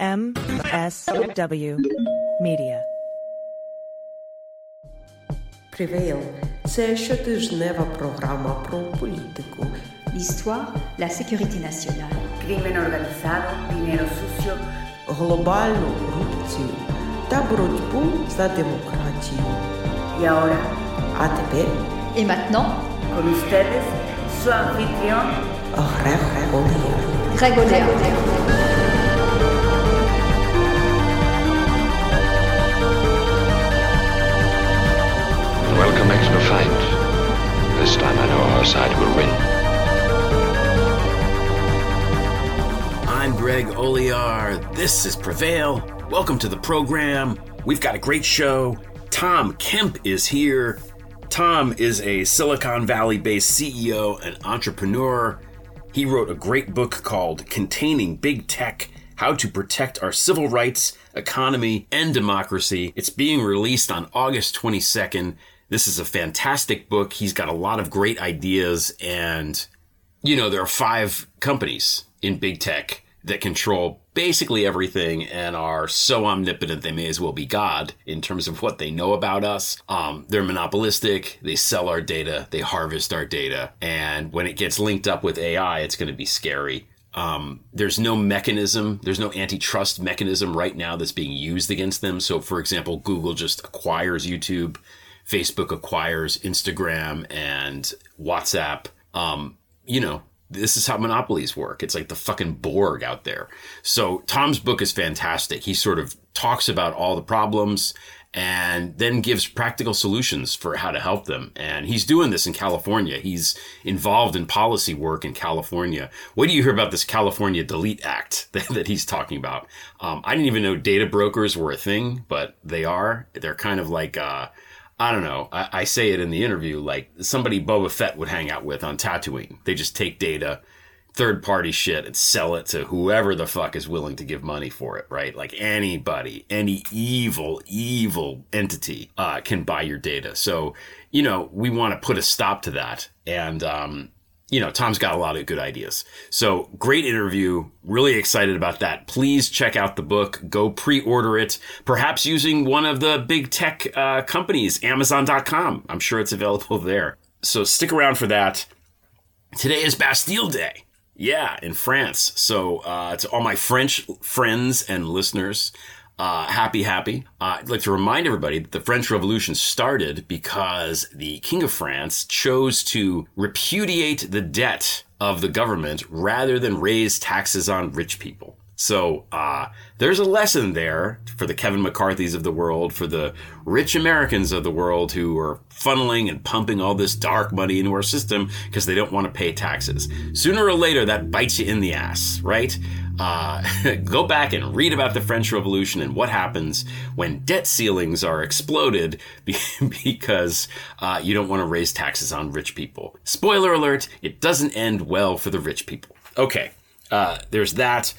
MSW Media. Prevail – це щотижнева програма про політику, l'histoire, la sécurité nationale, crimen organizado, dinero sucio, глобальну корупцію та боротьбу за демократію. Y ahora, А тепер Et maintenant, con ustedes, su anfitrión, Грег Олія. Next to a fight. This time I know our side will win. I'm Greg Olear. This is Prevail. Welcome to the program. We've got a great show. Tom Kemp is here. Tom is a Silicon Valley based CEO and entrepreneur. He wrote a great book called Containing Big Tech How to Protect Our Civil Rights, Economy, and Democracy. It's being released on August 22nd. This is a fantastic book. He's got a lot of great ideas and you know, there are five companies in big tech that control basically everything and are so omnipotent they may as well be God in terms of what they know about us. Um, they're monopolistic. They sell our data. They harvest our data. And when it gets linked up with AI, it's going to be scary. Um, there's no mechanism, there's no antitrust mechanism right now that's being used against them. So, for example, Google just acquires YouTube, Facebook acquires Instagram and WhatsApp. Um, you know, this is how monopolies work. It's like the fucking Borg out there. So Tom's book is fantastic. He sort of talks about all the problems and then gives practical solutions for how to help them. And he's doing this in California. He's involved in policy work in California. What do you hear about this California Delete Act that, he's talking about? Um, I didn't even know data brokers were a thing, but they are. They're kind of like, uh, I don't know. I, I say it in the interview like somebody Boba Fett would hang out with on Tatooine. They just take data, third party shit, and sell it to whoever the fuck is willing to give money for it, right? Like anybody, any evil, evil entity uh, can buy your data. So, you know, we want to put a stop to that. And, um, you know, Tom's got a lot of good ideas. So great interview. Really excited about that. Please check out the book. Go pre-order it, perhaps using one of the big tech uh, companies, Amazon.com. I'm sure it's available there. So stick around for that. Today is Bastille Day. Yeah, in France. So uh, to all my French friends and listeners, uh, happy, happy. Uh, I'd like to remind everybody that the French Revolution started because the King of France chose to repudiate the debt of the government rather than raise taxes on rich people. So uh, there's a lesson there for the Kevin McCarthy's of the world, for the rich Americans of the world who are funneling and pumping all this dark money into our system because they don't want to pay taxes. Sooner or later, that bites you in the ass, right? Uh, go back and read about the French Revolution and what happens when debt ceilings are exploded because uh, you don't want to raise taxes on rich people. Spoiler alert, it doesn't end well for the rich people. Okay, uh, there's that.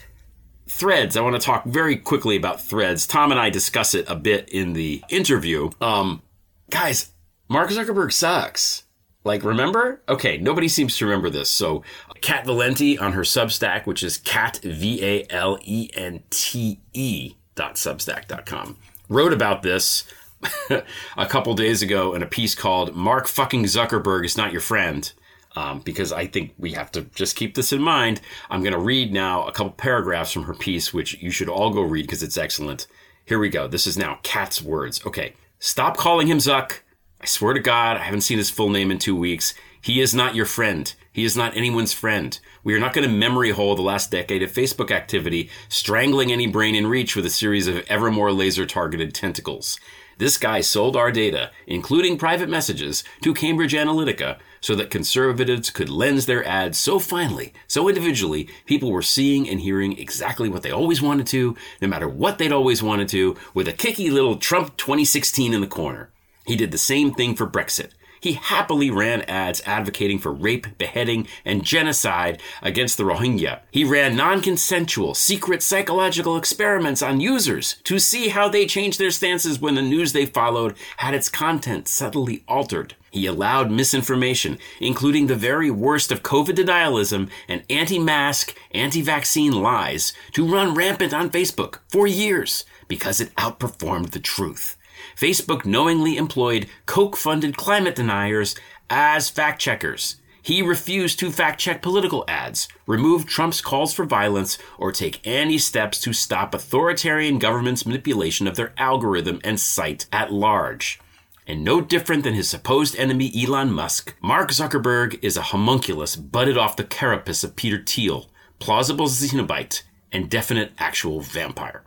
Threads. I want to talk very quickly about threads. Tom and I discuss it a bit in the interview. Um, guys, Mark Zuckerberg sucks. Like, remember? Okay, nobody seems to remember this. So, Cat Valente on her Substack, which is cat, V A L E N T E dot substack dot com, wrote about this a couple days ago in a piece called Mark fucking Zuckerberg is not your friend. Um, because I think we have to just keep this in mind. I'm going to read now a couple paragraphs from her piece, which you should all go read because it's excellent. Here we go. This is now Cat's words. Okay. Stop calling him Zuck. I swear to God, I haven't seen his full name in two weeks. He is not your friend. He is not anyone's friend. We are not going to memory hole the last decade of Facebook activity, strangling any brain in reach with a series of ever more laser targeted tentacles. This guy sold our data, including private messages, to Cambridge Analytica so that conservatives could lens their ads so finely, so individually, people were seeing and hearing exactly what they always wanted to, no matter what they'd always wanted to, with a kicky little Trump 2016 in the corner. He did the same thing for Brexit. He happily ran ads advocating for rape, beheading, and genocide against the Rohingya. He ran non consensual, secret psychological experiments on users to see how they changed their stances when the news they followed had its content subtly altered. He allowed misinformation, including the very worst of COVID denialism and anti mask, anti vaccine lies, to run rampant on Facebook for years because it outperformed the truth. Facebook knowingly employed Koch funded climate deniers as fact checkers. He refused to fact check political ads, remove Trump's calls for violence, or take any steps to stop authoritarian governments' manipulation of their algorithm and site at large. And no different than his supposed enemy Elon Musk, Mark Zuckerberg is a homunculus butted off the carapace of Peter Thiel, plausible Cenobite, and definite actual vampire.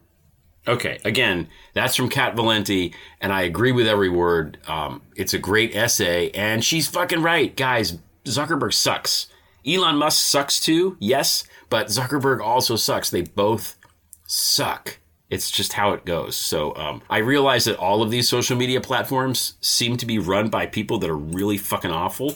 Okay, again, that's from Cat Valente, and I agree with every word. Um, it's a great essay, and she's fucking right. Guys, Zuckerberg sucks. Elon Musk sucks too, yes, but Zuckerberg also sucks. They both suck. It's just how it goes. So um, I realize that all of these social media platforms seem to be run by people that are really fucking awful.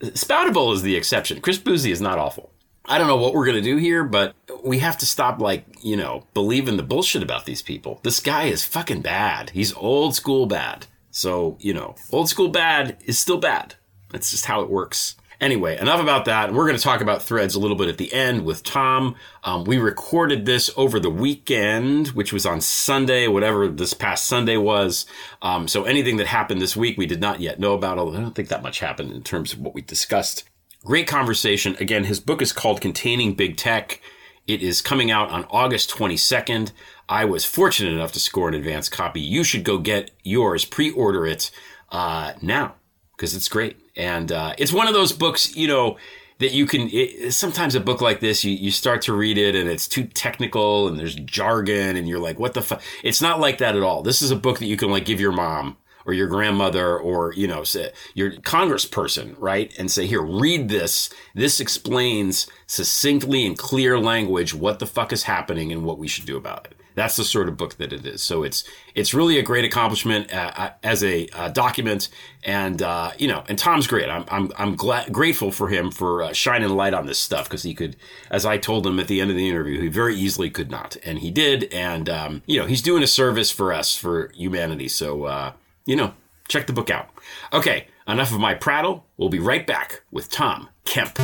Spoutible is the exception. Chris Bouzy is not awful. I don't know what we're going to do here, but we have to stop, like, you know, believing the bullshit about these people. This guy is fucking bad. He's old school bad. So, you know, old school bad is still bad. That's just how it works. Anyway, enough about that. We're going to talk about threads a little bit at the end with Tom. Um, we recorded this over the weekend, which was on Sunday, whatever this past Sunday was. Um, so anything that happened this week, we did not yet know about, although I don't think that much happened in terms of what we discussed. Great conversation. Again, his book is called Containing Big Tech. It is coming out on August 22nd. I was fortunate enough to score an advance copy. You should go get yours, pre order it uh, now because it's great. And uh, it's one of those books, you know, that you can. It, sometimes a book like this, you, you start to read it and it's too technical and there's jargon and you're like, what the fuck? It's not like that at all. This is a book that you can like give your mom or your grandmother or you know your congressperson right? And say here read this. This explains succinctly in clear language what the fuck is happening and what we should do about it. That's the sort of book that it is. So it's it's really a great accomplishment uh, uh as a uh, document. And uh, you know and tom's great. I'm i'm, I'm glad grateful for him for uh, shining light on this stuff because he could as i told him at the end of the interview he very easily could not. And he did. And um, you know he's doing a service for us for humanity. So uh, you know, check the book out. Okay, enough of my prattle. We'll be right back with Tom Kemp.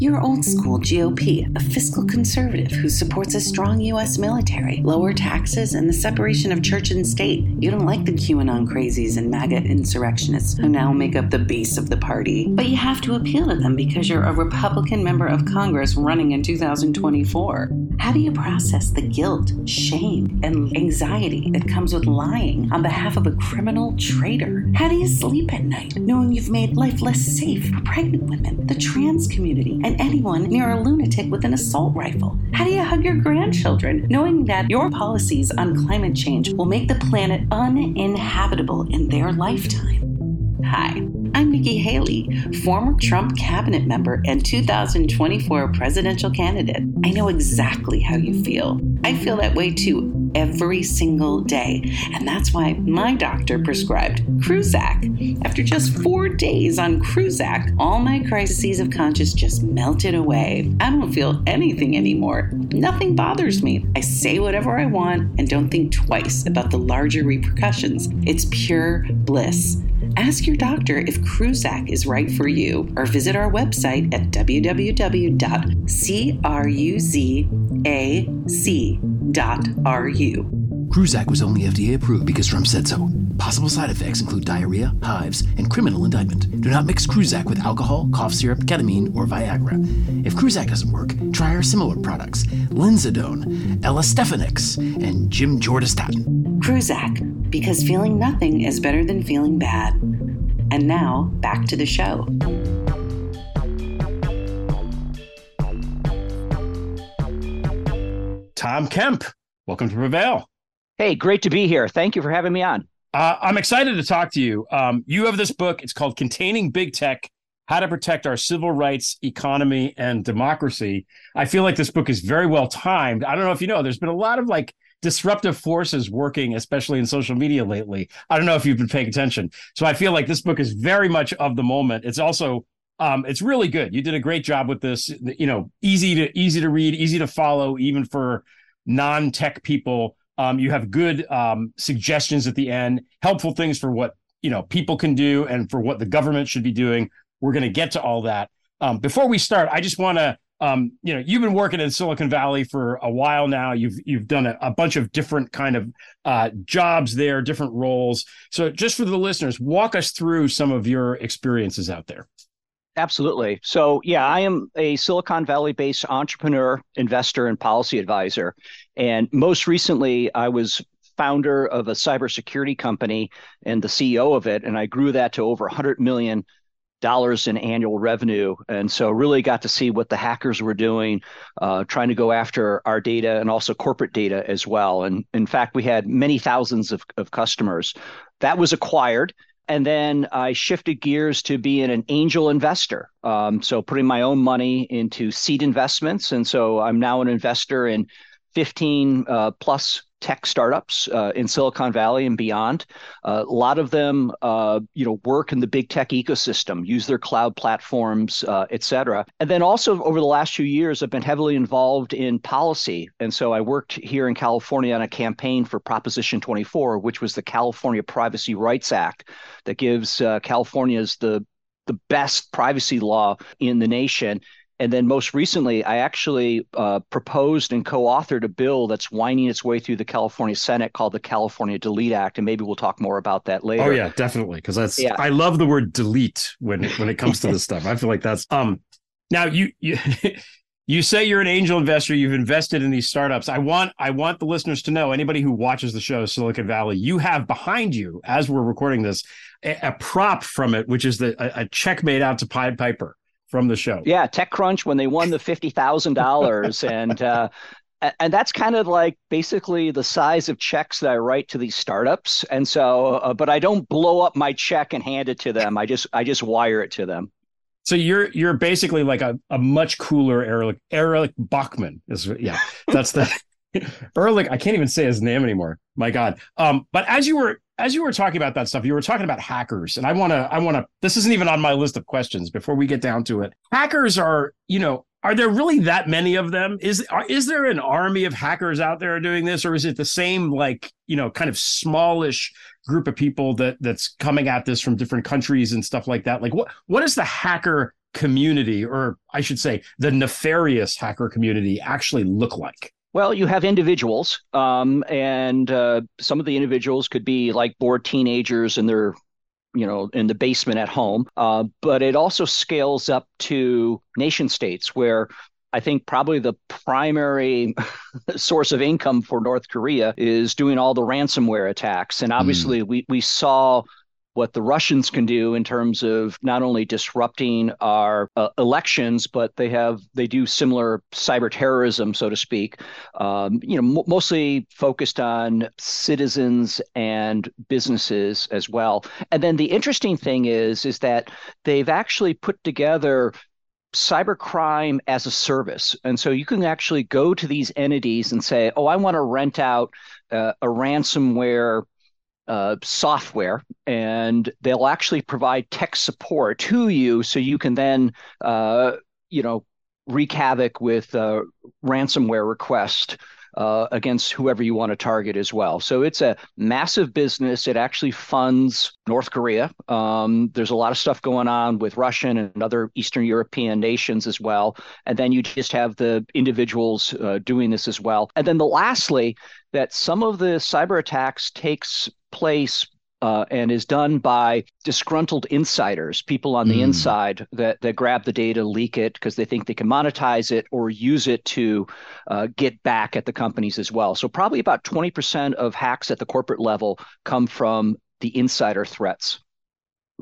You're old school GOP, a fiscal conservative who supports a strong U.S. military, lower taxes, and the separation of church and state. You don't like the QAnon crazies and MAGA insurrectionists who now make up the base of the party, but you have to appeal to them because you're a Republican member of Congress running in 2024. How do you process the guilt, shame, and anxiety that comes with lying on behalf of a criminal traitor? How do you sleep at night knowing you've made life less safe for pregnant women, the trans community, and anyone near a lunatic with an assault rifle? How do you hug your grandchildren knowing that your policies on climate change will make the planet uninhabitable in their lifetime? Hi, I'm Nikki Haley, former Trump cabinet member and 2024 presidential candidate. I know exactly how you feel. I feel that way too every single day, and that's why my doctor prescribed Cruzac. After just four days on Cruzac, all my crises of conscience just melted away. I don't feel anything anymore. Nothing bothers me. I say whatever I want and don't think twice about the larger repercussions. It's pure bliss. Ask your doctor if Cruzac is right for you or visit our website at www.cruzac.ru. Cruzac was only FDA approved because Trump said so. Possible side effects include diarrhea, hives, and criminal indictment. Do not mix Cruzac with alcohol, cough syrup, ketamine, or Viagra. If Cruzac doesn't work, try our similar products Linzadone, Elastefanix, and Jim Jordastatin. Cruzac, because feeling nothing is better than feeling bad. And now, back to the show. Tom Kemp, welcome to Prevail. Hey, great to be here. Thank you for having me on. Uh, I'm excited to talk to you. Um, you have this book. It's called Containing Big Tech How to Protect Our Civil Rights, Economy, and Democracy. I feel like this book is very well timed. I don't know if you know, there's been a lot of like disruptive forces working, especially in social media lately. I don't know if you've been paying attention. So I feel like this book is very much of the moment. It's also um, it's really good. You did a great job with this. You know, easy to easy to read, easy to follow, even for non-tech people. Um, you have good um, suggestions at the end, helpful things for what you know people can do and for what the government should be doing. We're going to get to all that. Um, before we start, I just want to, um, you know, you've been working in Silicon Valley for a while now. You've you've done a, a bunch of different kind of uh, jobs there, different roles. So, just for the listeners, walk us through some of your experiences out there. Absolutely. So, yeah, I am a Silicon Valley based entrepreneur, investor, and policy advisor. And most recently, I was founder of a cybersecurity company and the CEO of it. And I grew that to over 100 million dollars in annual revenue and so really got to see what the hackers were doing uh, trying to go after our data and also corporate data as well and in fact we had many thousands of, of customers that was acquired and then I shifted gears to being an angel investor. Um, so putting my own money into seed investments. And so I'm now an investor in 15 uh, plus tech startups uh, in Silicon Valley and beyond. Uh, a lot of them, uh, you know, work in the big tech ecosystem, use their cloud platforms, uh, et cetera. And then also over the last few years, I've been heavily involved in policy. And so I worked here in California on a campaign for Proposition 24, which was the California Privacy Rights Act that gives uh, California's the the best privacy law in the nation and then most recently, I actually uh, proposed and co authored a bill that's winding its way through the California Senate called the California Delete Act. And maybe we'll talk more about that later. Oh, yeah, definitely. Because that's, yeah. I love the word delete when, when it comes to this stuff. I feel like that's, um, now you, you, you say you're an angel investor you've invested in these startups i want i want the listeners to know anybody who watches the show silicon valley you have behind you as we're recording this a, a prop from it which is the a, a check made out to pied piper from the show. Yeah, TechCrunch when they won the fifty thousand dollars, and uh, and that's kind of like basically the size of checks that I write to these startups. And so, uh, but I don't blow up my check and hand it to them. I just I just wire it to them. So you're you're basically like a, a much cooler Erlich Erlich Bachman is yeah that's the Erlich I can't even say his name anymore my god um but as you were as you were talking about that stuff, you were talking about hackers, and I want to, I want to. This isn't even on my list of questions. Before we get down to it, hackers are, you know, are there really that many of them? Is are, is there an army of hackers out there doing this, or is it the same, like, you know, kind of smallish group of people that that's coming at this from different countries and stuff like that? Like, what what is the hacker community, or I should say, the nefarious hacker community, actually look like? Well, you have individuals, um, and uh, some of the individuals could be like bored teenagers and they're, you know, in the basement at home. Uh, but it also scales up to nation states where I think probably the primary source of income for North Korea is doing all the ransomware attacks. And obviously, mm. we, we saw what the Russians can do in terms of not only disrupting our uh, elections, but they have they do similar cyber terrorism, so to speak. Um, you know, m- mostly focused on citizens and businesses as well. And then the interesting thing is, is that they've actually put together cybercrime as a service. And so you can actually go to these entities and say, oh, I want to rent out uh, a ransomware uh, software, and they'll actually provide tech support to you, so you can then, uh, you know, wreak havoc with uh, ransomware request uh, against whoever you want to target as well. So it's a massive business. It actually funds North Korea. Um, there's a lot of stuff going on with Russian and other Eastern European nations as well. And then you just have the individuals uh, doing this as well. And then the lastly, that some of the cyber attacks takes place uh, and is done by disgruntled insiders, people on the mm. inside that, that grab the data, leak it because they think they can monetize it or use it to uh, get back at the companies as well. So, probably about 20% of hacks at the corporate level come from the insider threats.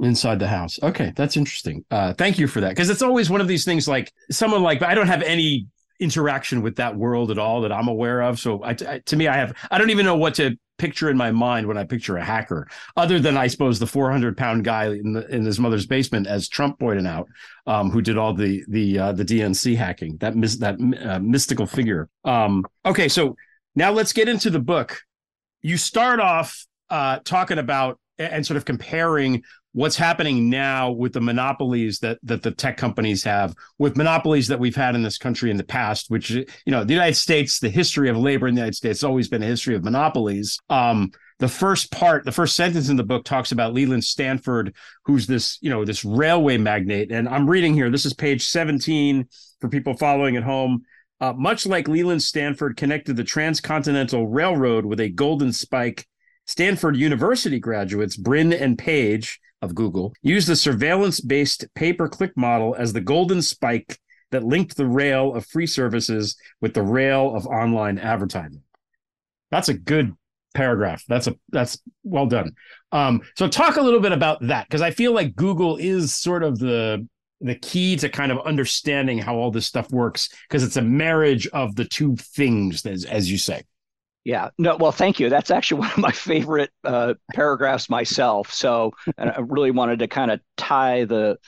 Inside the house. Okay, that's interesting. Uh, thank you for that. Because it's always one of these things like someone like, I don't have any interaction with that world at all that I'm aware of. So I, I, to me, I have I don't even know what to picture in my mind when I picture a hacker, other than I suppose the 400 pound guy in the, in his mother's basement, as Trump pointed out, um, who did all the the uh, the DNC hacking. That mis- that uh, mystical figure. Um, okay, so now let's get into the book. You start off uh, talking about and sort of comparing what's happening now with the monopolies that that the tech companies have with monopolies that we've had in this country in the past which you know the united states the history of labor in the united states has always been a history of monopolies. Um, the first part the first sentence in the book talks about leland stanford who's this you know this railway magnate. And i'm reading here this is page 17 for people following at home. Uh, much like leland stanford connected the transcontinental railroad with a golden spike Stanford University graduates Brin and Page of Google used the surveillance based pay per click model as the golden spike that linked the rail of free services with the rail of online advertising. That's a good paragraph. That's a that's well done. Um, so talk a little bit about that because I feel like Google is sort of the the key to kind of understanding how all this stuff works because it's a marriage of the two things as, as you say. Yeah. No. Well, thank you. That's actually one of my favorite uh, paragraphs myself. So, and I really wanted to kind of tie the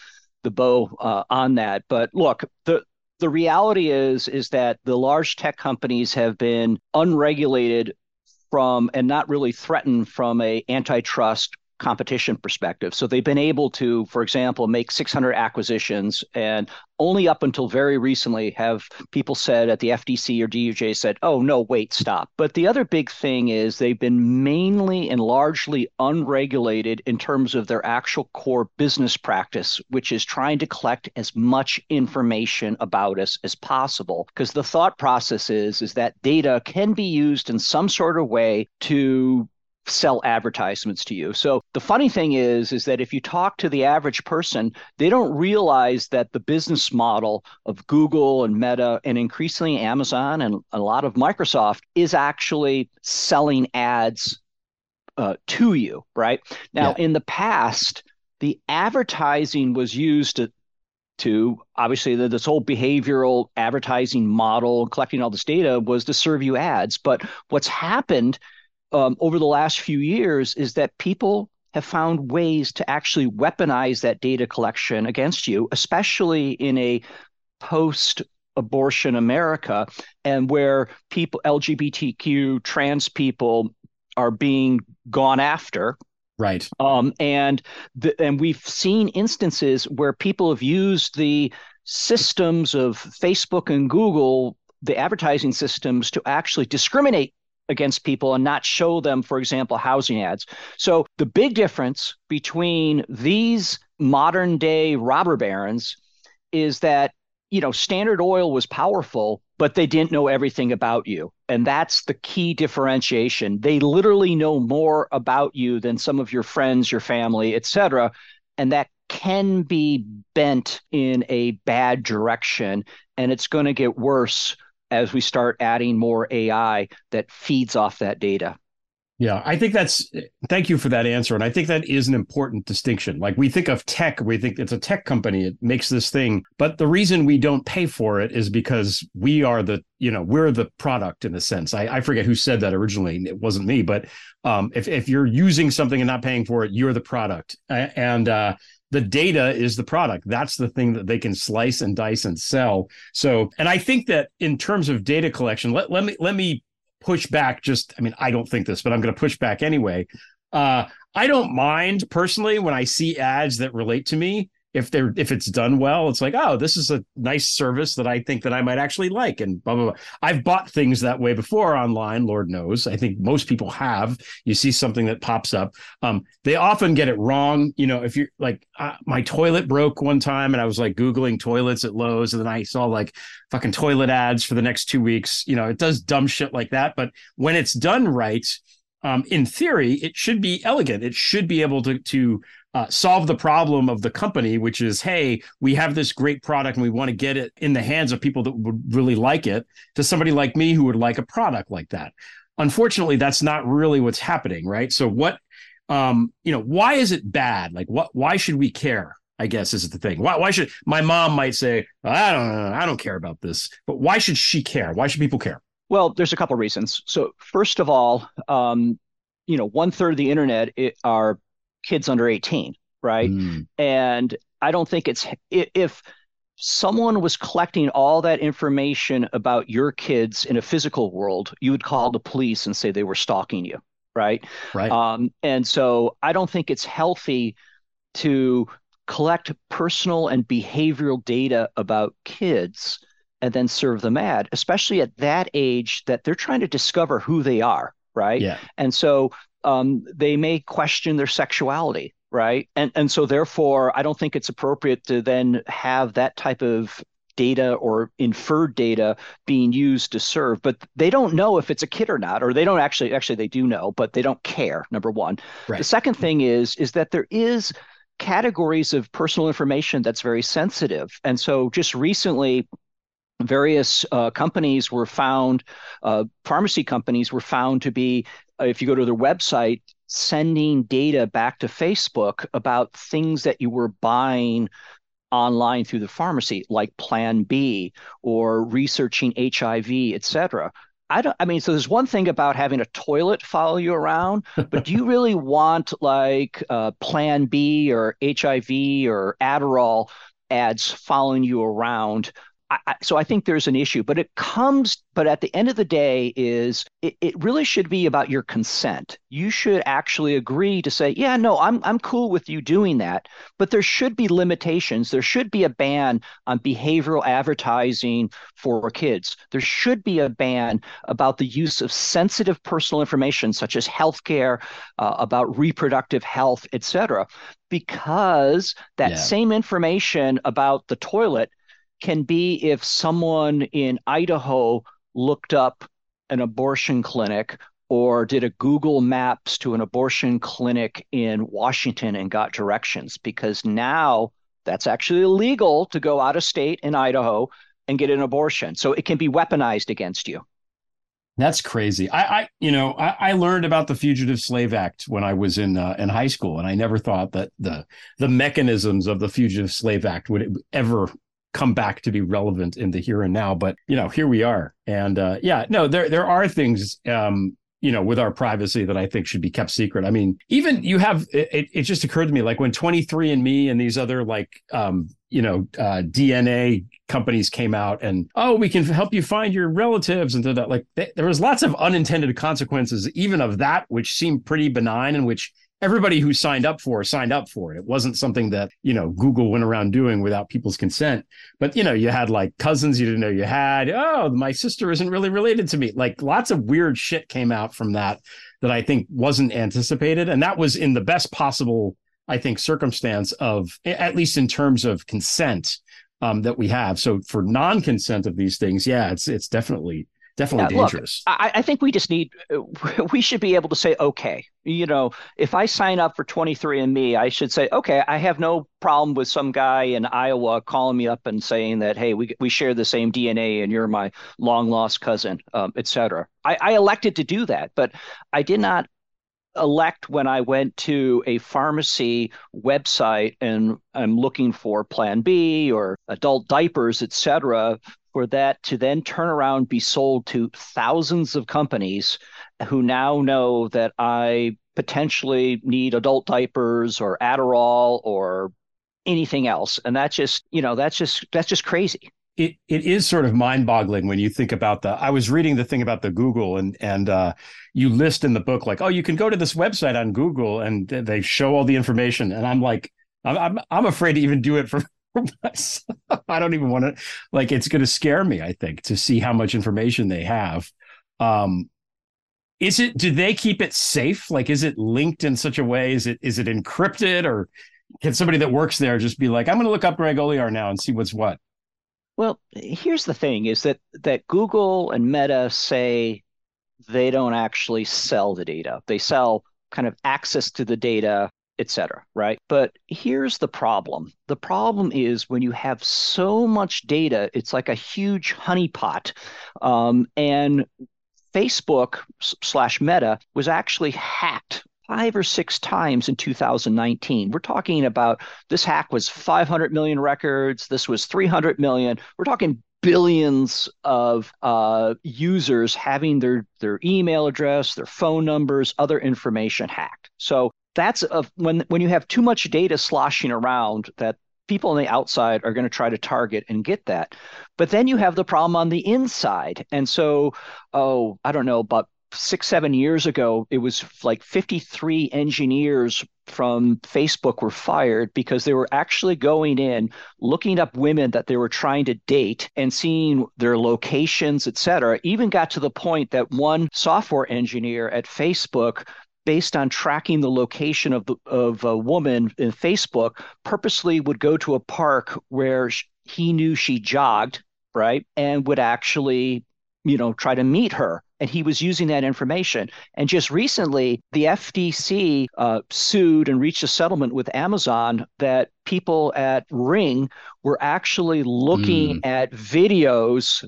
the bow uh, on that. But look, the the reality is is that the large tech companies have been unregulated from and not really threatened from a antitrust competition perspective. So they've been able to, for example, make 600 acquisitions, and only up until very recently have people said at the FTC or DOJ said, "Oh no, wait, stop." But the other big thing is they've been mainly and largely unregulated in terms of their actual core business practice, which is trying to collect as much information about us as possible. Because the thought process is is that data can be used in some sort of way to sell advertisements to you. So the funny thing is is that if you talk to the average person, they don't realize that the business model of Google and Meta and increasingly Amazon and a lot of Microsoft is actually selling ads uh, to you, right? Now yeah. in the past, the advertising was used to to obviously the, this whole behavioral advertising model collecting all this data was to serve you ads but what's happened um, over the last few years is that people have found ways to actually weaponize that data collection against you, especially in a post abortion America and where people, LGBTQ, trans people are being gone after. Right. Um, and the, and we've seen instances where people have used the systems of Facebook and Google, the advertising systems, to actually discriminate against people and not show them, for example, housing ads. So the big difference between these modern day robber barons is that, you know, Standard Oil was powerful, but they didn't know everything about you. And that's the key differentiation. They literally know more about you than some of your friends, your family, et cetera. And that can be bent in a bad direction. And it's going to get worse as we start adding more AI that feeds off that data. Yeah, I think that's thank you for that answer. And I think that is an important distinction. Like we think of tech, we think it's a tech company, it makes this thing. But the reason we don't pay for it is because we are the, you know, we're the product in a sense. I, I forget who said that originally. It wasn't me, but um, if, if you're using something and not paying for it, you're the product. And uh, the data is the product. That's the thing that they can slice and dice and sell. So, and I think that in terms of data collection, let, let me let me push back just I mean, I don't think this, but I'm going to push back anyway. Uh, I don't mind personally when I see ads that relate to me if they're if it's done well it's like oh this is a nice service that i think that i might actually like and blah blah blah. I've bought things that way before online lord knows. I think most people have. You see something that pops up. Um, they often get it wrong. You know if you're like uh, my toilet broke one time and i was like googling toilets at lowes and then i saw like fucking toilet ads for the next two weeks. You know it does dumb shit like that. But when it's done right um, in theory, it should be elegant. It should be able to to uh, solve the problem of the company, which is, hey, we have this great product and we want to get it in the hands of people that would really like it, to somebody like me who would like a product like that. Unfortunately, that's not really what's happening, right? So, what, um, you know, why is it bad? Like, what? Why should we care? I guess is the thing. Why, why should my mom might say, I don't I don't care about this, but why should she care? Why should people care? Well, there's a couple of reasons. So first of all, um, you know, one third of the internet are kids under 18, right? Mm. And I don't think it's if someone was collecting all that information about your kids in a physical world, you would call the police and say they were stalking you, right? Right. Um, and so I don't think it's healthy to collect personal and behavioral data about kids and then serve them ad, especially at that age that they're trying to discover who they are, right? Yeah. And so um, they may question their sexuality, right? And and so therefore, I don't think it's appropriate to then have that type of data or inferred data being used to serve but they don't know if it's a kid or not or they don't actually actually they do know but they don't care number one right. the second thing is is that there is categories of personal information that's very sensitive and so just recently various uh, companies were found, uh, pharmacy companies were found to be, uh, if you go to their website, sending data back to Facebook about things that you were buying online through the pharmacy, like Plan B or researching HIV, et cetera. I don't. I mean, so there's one thing about having a toilet follow you around, but do you really want like uh, Plan B or HIV or Adderall ads following you around I, so I think there's an issue, but it comes, but at the end of the day, is it, it really should be about your consent. You should actually agree to say, yeah, no, I'm I'm cool with you doing that, but there should be limitations. There should be a ban on behavioral advertising for kids. There should be a ban about the use of sensitive personal information such as healthcare, uh, about reproductive health, et cetera, because that yeah. same information about the toilet can be if someone in Idaho looked up an abortion clinic or did a Google Maps to an abortion clinic in Washington and got directions because now that's actually illegal to go out of state in Idaho and get an abortion. So it can be weaponized against you. That's crazy. I, I you know, I, I, learned about the Fugitive Slave Act when I was in uh, in high school, and I never thought that the the mechanisms of the Fugitive Slave Act would ever come back to be relevant in the here and now. But you know, here we are, and uh, yeah, no, there there are things. Um, you know, with our privacy that I think should be kept secret. I mean, even you have it, it just occurred to me like when 23andMe and these other like um, you know, uh, DNA companies came out and oh, we can help you find your relatives and that. Like th- there was lots of unintended consequences, even of that, which seemed pretty benign and which everybody who signed up for signed up for it. It wasn't something that, you know, Google went around doing without people's consent. But, you know, you had like cousins you didn't know you had. Oh, my sister isn't really related to me. Like lots of weird shit came out from that that I think wasn't anticipated. And that was in the best possible, I think, circumstance of, at least in terms of consent um, that we have. So for non-consent of these things, yeah, it's it's definitely definitely yeah, dangerous. Look, I, I, think we just need we should be able to say okay. You know, if I sign up for 23andMe, I should say okay. I have no problem with some guy in Iowa calling me up and saying that hey, we we share the same DNA and you're my long lost cousin, um, etc. I, I elected to do that, but I did not elect when I went to a pharmacy website and I'm looking for Plan B or adult diapers, et cetera, for that to then turn around, be sold to thousands of companies who now know that I potentially need adult diapers or Adderall or anything else. And that's just, you know, that's just that's just crazy. It it is sort of mind-boggling when you think about the I was reading the thing about the Google and and uh you list in the book like, oh, you can go to this website on Google and they show all the information. And I'm like, I'm I'm, I'm afraid to even do it for I don't even want to like it's going to scare me, I think, to see how much information they have. Um is it do they keep it safe? Like is it linked in such a way? Is it is it encrypted or can somebody that works there just be like, I'm going to look up Greg Olear now and see what's what? Well, here's the thing is that that Google and Meta say they don't actually sell the data. They sell kind of access to the data etc. Right. But here's the problem the problem is when you have so much data, it's like a huge honeypot. Um, and Facebook slash Meta was actually hacked five or six times in 2019. We're talking about this hack was 500 million records. This was 300 million. We're talking billions of uh, users having their their email address, their phone numbers, other information hacked. So that's a, when when you have too much data sloshing around that people on the outside are going to try to target and get that. But then you have the problem on the inside. And so, oh, I don't know, about six, seven years ago, it was like 53 engineers from Facebook were fired because they were actually going in, looking up women that they were trying to date and seeing their locations, et cetera. Even got to the point that one software engineer at Facebook based on tracking the location of the, of a woman in Facebook, purposely would go to a park where he knew she jogged, right, and would actually, you know, try to meet her. And he was using that information. And just recently, the FTC uh, sued and reached a settlement with Amazon that people at Ring were actually looking mm. at videos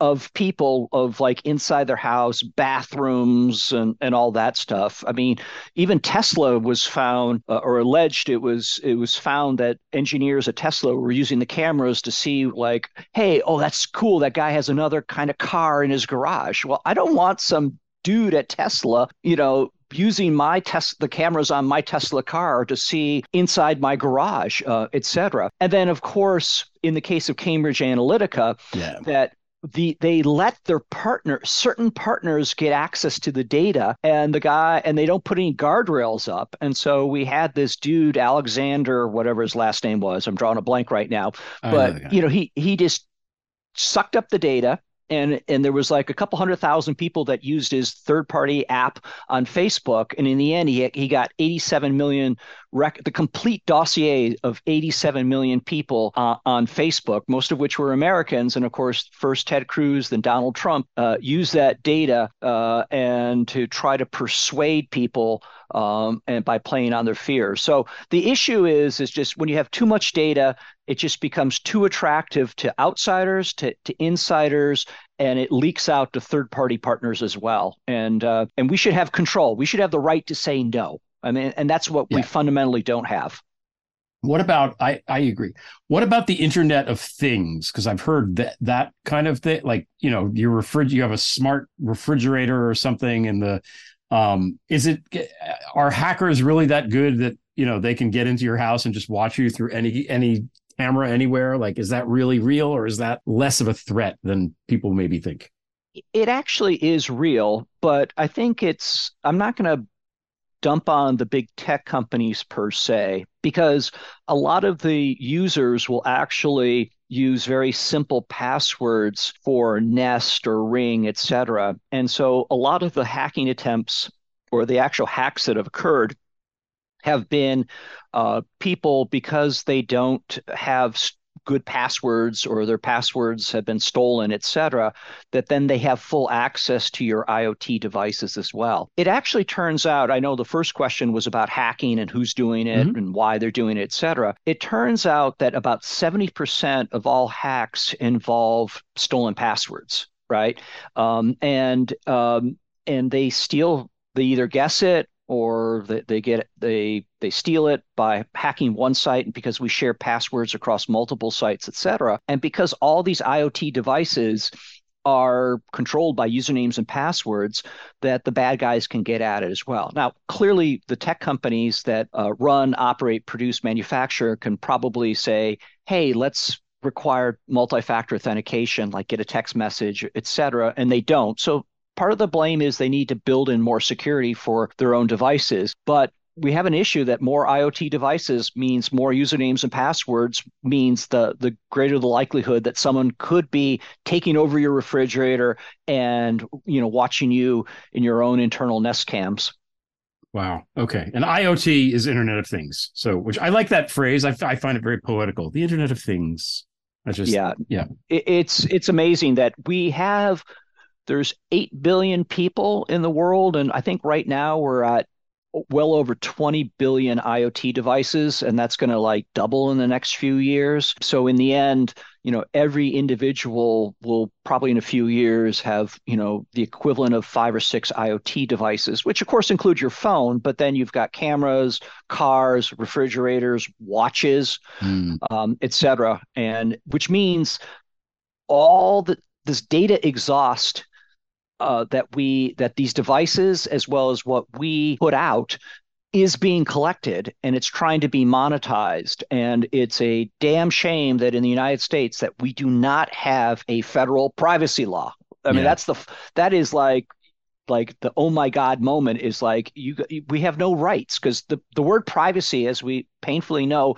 of people of like inside their house, bathrooms, and and all that stuff. I mean, even Tesla was found uh, or alleged it was it was found that engineers at Tesla were using the cameras to see like, hey, oh, that's cool. That guy has another kind of car in his garage. Well, I don't want some dude at Tesla, you know, using my test the cameras on my Tesla car to see inside my garage, uh, etc. And then, of course, in the case of Cambridge Analytica, yeah. that the they let their partner certain partners get access to the data and the guy and they don't put any guardrails up. And so we had this dude alexander whatever his last name was i'm drawing a blank right now but know you know he he just sucked up the data and and there was like a couple hundred thousand people that used his third party app on Facebook. And in the end he he got 87 million rec- the complete dossier of 87 million people uh, on Facebook most of which were Americans and of course first Ted Cruz then Donald Trump uh, used that data uh, and to try to persuade people um, and by playing on their fears so the issue is is just when you have too much data it just becomes too attractive to outsiders, to, to insiders, and it leaks out to third party partners as well. And uh, and we should have control. We should have the right to say no. I mean, and that's what yeah. we fundamentally don't have. What about I I agree. What about the Internet of Things? Because I've heard that that kind of thing, like you know, your refrig you have a smart refrigerator or something, and the um is it are hackers really that good that you know they can get into your house and just watch you through any any camera anywhere? Like, is that really real or is that less of a threat than people maybe think? It actually is real, but I think it's, I'm not going to dump on the big tech companies per se, because a lot of the users will actually use very simple passwords for Nest or Ring, et cetera. And so a lot of the hacking attempts or the actual hacks that have occurred have been uh, people because they don't have good passwords or their passwords have been stolen, et cetera, that then they have full access to your IoT devices as well. It actually turns out, I know the first question was about hacking and who's doing it mm-hmm. and why they're doing it, et cetera. It turns out that about 70% of all hacks involve stolen passwords, right? Um, and um, and they steal, they either guess it or they, they get they they steal it by hacking one site and because we share passwords across multiple sites et cetera and because all these iot devices are controlled by usernames and passwords that the bad guys can get at it as well. Now, clearly, the tech companies that uh, run, operate, produce, manufacture can probably say, hey, let's require multi-factor authentication like get a text message et cetera and they don't so part of the blame is they need to build in more security for their own devices. But we have an issue that more IoT devices means more usernames and passwords means the the greater the likelihood that someone could be taking over your refrigerator and you know watching you in your own internal Nest cams. Wow. Okay. And IoT is Internet of Things. So, which I like that phrase. I, I find it very poetical. The Internet of Things. That's just yeah, yeah. It, it's it's amazing that we have there's 8 billion people in the world and i think right now we're at well over 20 billion IoT devices, and that's going to like double in the next few years. So in the end, you know, every individual will probably in a few years have, you know, the equivalent of five or six IoT devices, which of course include your phone, but then you've got cameras, cars, refrigerators, watches, mm. um, et cetera. And which means all the this data exhaust uh, that we that these devices as well as what we put out is being collected and it's trying to be monetized and it's a damn shame that in the United States that we do not have a federal privacy law. I mean yeah. that's the that is like like the oh my god moment is like you we have no rights because the the word privacy as we painfully know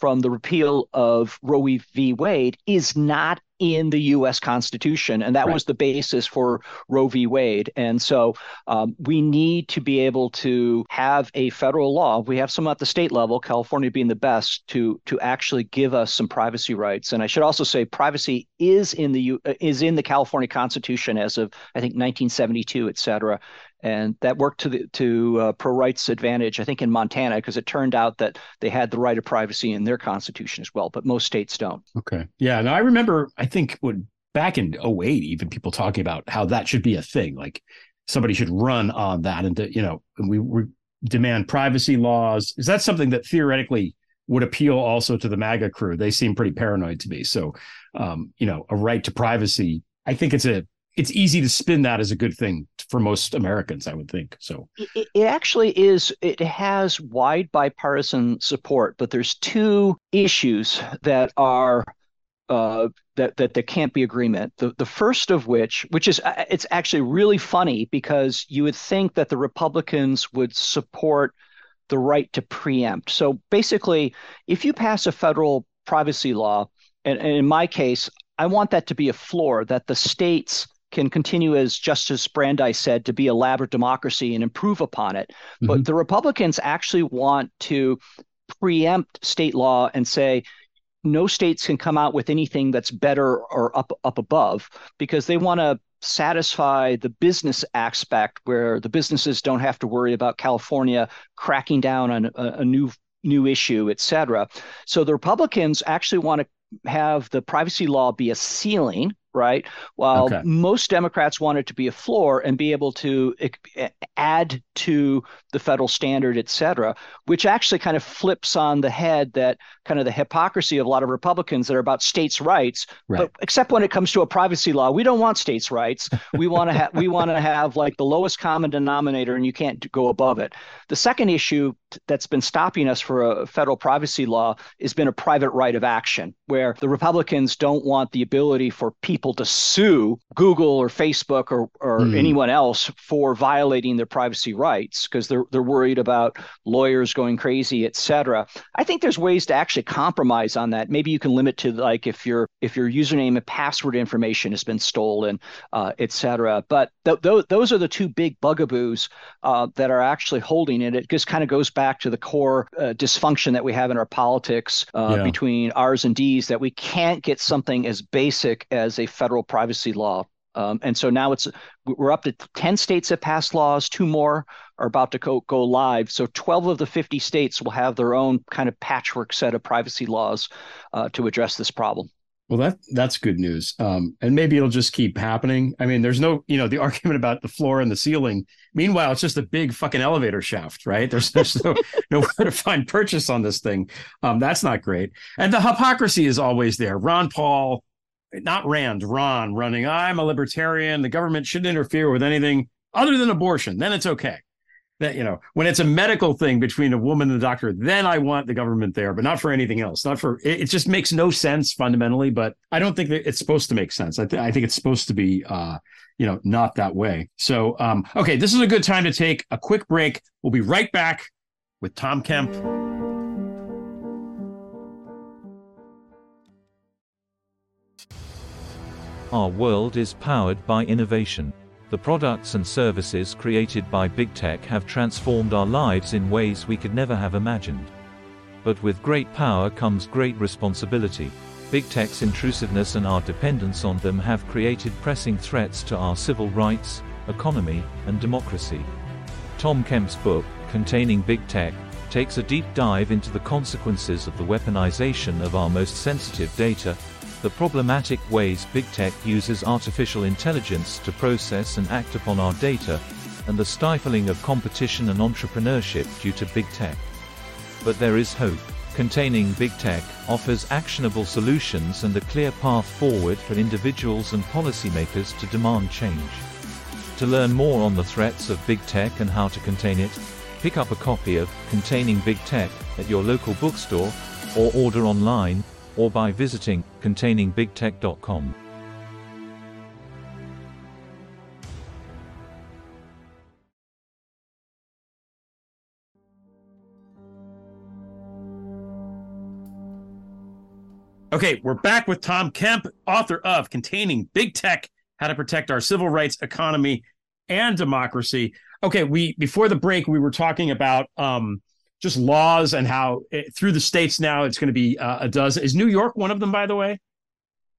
from the repeal of Roe v. Wade is not in the U.S. Constitution, and that right. was the basis for Roe v. Wade. And so um, we need to be able to have a federal law. We have some at the state level, California being the best, to to actually give us some privacy rights. And I should also say, privacy is in the U- is in the California Constitution as of I think 1972, et cetera and that worked to the to uh, pro rights advantage i think in montana because it turned out that they had the right of privacy in their constitution as well but most states don't. Okay. Yeah and i remember i think when back in 08 even people talking about how that should be a thing like somebody should run on that and to, you know we, we demand privacy laws. Is that something that theoretically would appeal also to the maga crew? They seem pretty paranoid to me. So um, you know a right to privacy i think it's a it's easy to spin that as a good thing for most Americans, I would think. So it, it, actually is. It has wide bipartisan support, but there's two issues that are uh, that that there can't be agreement. The the first of which, which is uh, it's actually really funny because you would think that the Republicans would support the right to preempt. So basically, if you pass a federal privacy law, and, and in my case, I want that to be a floor that the states can continue, as Justice Brandeis said, to be a lab of democracy and improve upon it. Mm-hmm. But the Republicans actually want to preempt state law and say, no states can come out with anything that's better or up up above because they want to satisfy the business aspect where the businesses don't have to worry about California cracking down on a, a new new issue, et cetera. So the Republicans actually want to have the privacy law be a ceiling right? While okay. most Democrats want it to be a floor and be able to add to the federal standard, et cetera, which actually kind of flips on the head that kind of the hypocrisy of a lot of Republicans that are about states' rights. Right. But except when it comes to a privacy law, we don't want states' rights. We want to have we want to have like the lowest common denominator, and you can't go above it. The second issue that's been stopping us for a federal privacy law has been a private right of action, where the Republicans don't want the ability for people to sue Google or Facebook or, or mm. anyone else for violating their privacy rights because they're they're worried about lawyers going crazy, et cetera. I think there's ways to actually compromise on that. Maybe you can limit to like if your if your username and password information has been stolen, uh, et cetera. But th- th- those are the two big bugaboos uh, that are actually holding it. It just kind of goes back to the core uh, dysfunction that we have in our politics uh, yeah. between R's and D's that we can't get something as basic as a federal privacy law um, and so now it's we're up to 10 states that passed laws, two more are about to go, go live. So 12 of the 50 states will have their own kind of patchwork set of privacy laws uh, to address this problem. Well, that that's good news. Um, and maybe it'll just keep happening. I mean, there's no, you know, the argument about the floor and the ceiling. Meanwhile, it's just a big fucking elevator shaft, right? There's, there's no nowhere to find purchase on this thing. Um, that's not great. And the hypocrisy is always there. Ron Paul, not Rand, Ron running, I'm a libertarian. The government shouldn't interfere with anything other than abortion. Then it's okay. That, you know, when it's a medical thing between a woman and a doctor, then I want the government there, but not for anything else. Not for it, it just makes no sense fundamentally, but I don't think that it's supposed to make sense. I, th- I think it's supposed to be, uh, you know, not that way. So, um, okay, this is a good time to take a quick break. We'll be right back with Tom Kemp. Our world is powered by innovation. The products and services created by big tech have transformed our lives in ways we could never have imagined. But with great power comes great responsibility. Big tech's intrusiveness and our dependence on them have created pressing threats to our civil rights, economy, and democracy. Tom Kemp's book, Containing Big Tech, takes a deep dive into the consequences of the weaponization of our most sensitive data, the problematic ways Big Tech uses artificial intelligence to process and act upon our data, and the stifling of competition and entrepreneurship due to Big Tech. But there is hope. Containing Big Tech offers actionable solutions and a clear path forward for individuals and policymakers to demand change. To learn more on the threats of Big Tech and how to contain it, pick up a copy of Containing Big Tech at your local bookstore, or order online, or by visiting containingbigtech.com. Okay, we're back with Tom Kemp, author of Containing Big Tech How to Protect Our Civil Rights, Economy, and Democracy. Okay, we before the break we were talking about um, just laws and how it, through the states now it's going to be uh, a dozen. Is New York one of them, by the way?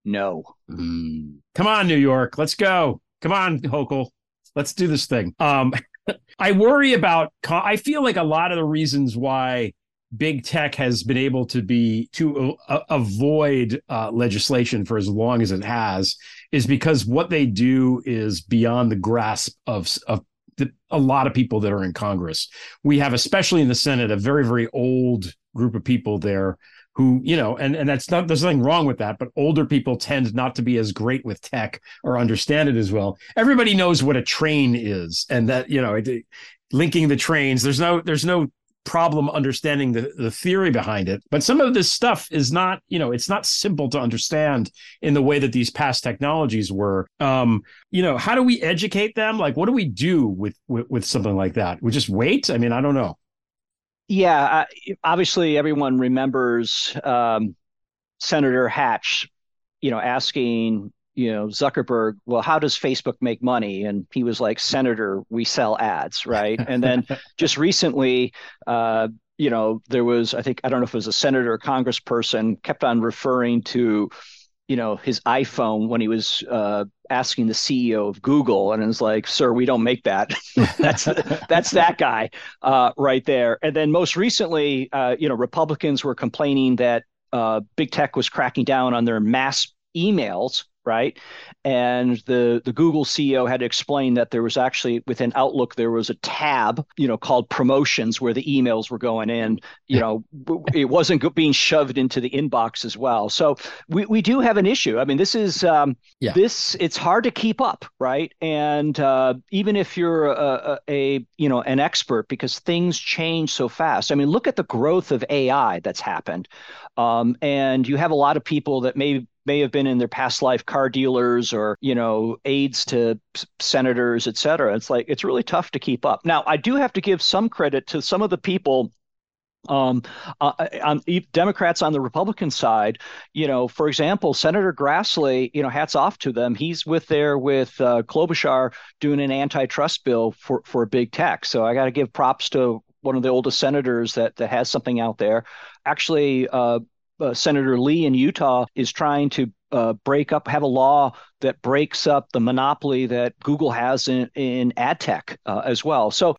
No. Mm. Come on, New York, let's go. Come on, Hochul, let's do this thing. Um, I worry about. I feel like a lot of the reasons why big tech has been able to be to uh, avoid uh, legislation for as long as it has is because what they do is beyond the grasp of of the, a lot of people that are in Congress. We have, especially in the Senate, a very very old group of people there who you know and and that's not there's nothing wrong with that but older people tend not to be as great with tech or understand it as well everybody knows what a train is and that you know it, linking the trains there's no there's no problem understanding the, the theory behind it. But some of this stuff is not, you know, it's not simple to understand in the way that these past technologies were. Um, you know, how do we educate them? Like, what do we do with with, with something like that? We just wait? I mean, I don't know. Yeah, uh, obviously, everyone remembers um, Senator Hatch, you know, asking you know Zuckerberg, well, how does Facebook make money? And he was like, Senator, we sell ads, right? and then just recently, uh, you know, there was I think I don't know if it was a senator or congressperson kept on referring to, you know, his iPhone when he was uh, asking the CEO of Google, and it was like, sir, we don't make that. that's that's that guy uh, right there. And then most recently, uh, you know, Republicans were complaining that uh, big tech was cracking down on their mass emails right? And the the Google CEO had to explain that there was actually within Outlook there was a tab, you know, called promotions where the emails were going in. You know, it wasn't being shoved into the inbox as well. So we we do have an issue. I mean, this is um, yeah. this it's hard to keep up, right? And uh, even if you're a, a, a you know an expert, because things change so fast. I mean, look at the growth of AI that's happened. Um, and you have a lot of people that may may have been in their past life car dealers or you know aides to senators et cetera it's like it's really tough to keep up now i do have to give some credit to some of the people um, uh, uh on Democrats on the Republican side, you know, for example, Senator Grassley, you know, hats off to them. He's with there with uh, Klobuchar doing an antitrust bill for for big tech. So I got to give props to one of the oldest senators that that has something out there. Actually, uh, uh, Senator Lee in Utah is trying to uh, break up, have a law that breaks up the monopoly that Google has in, in ad tech uh, as well. So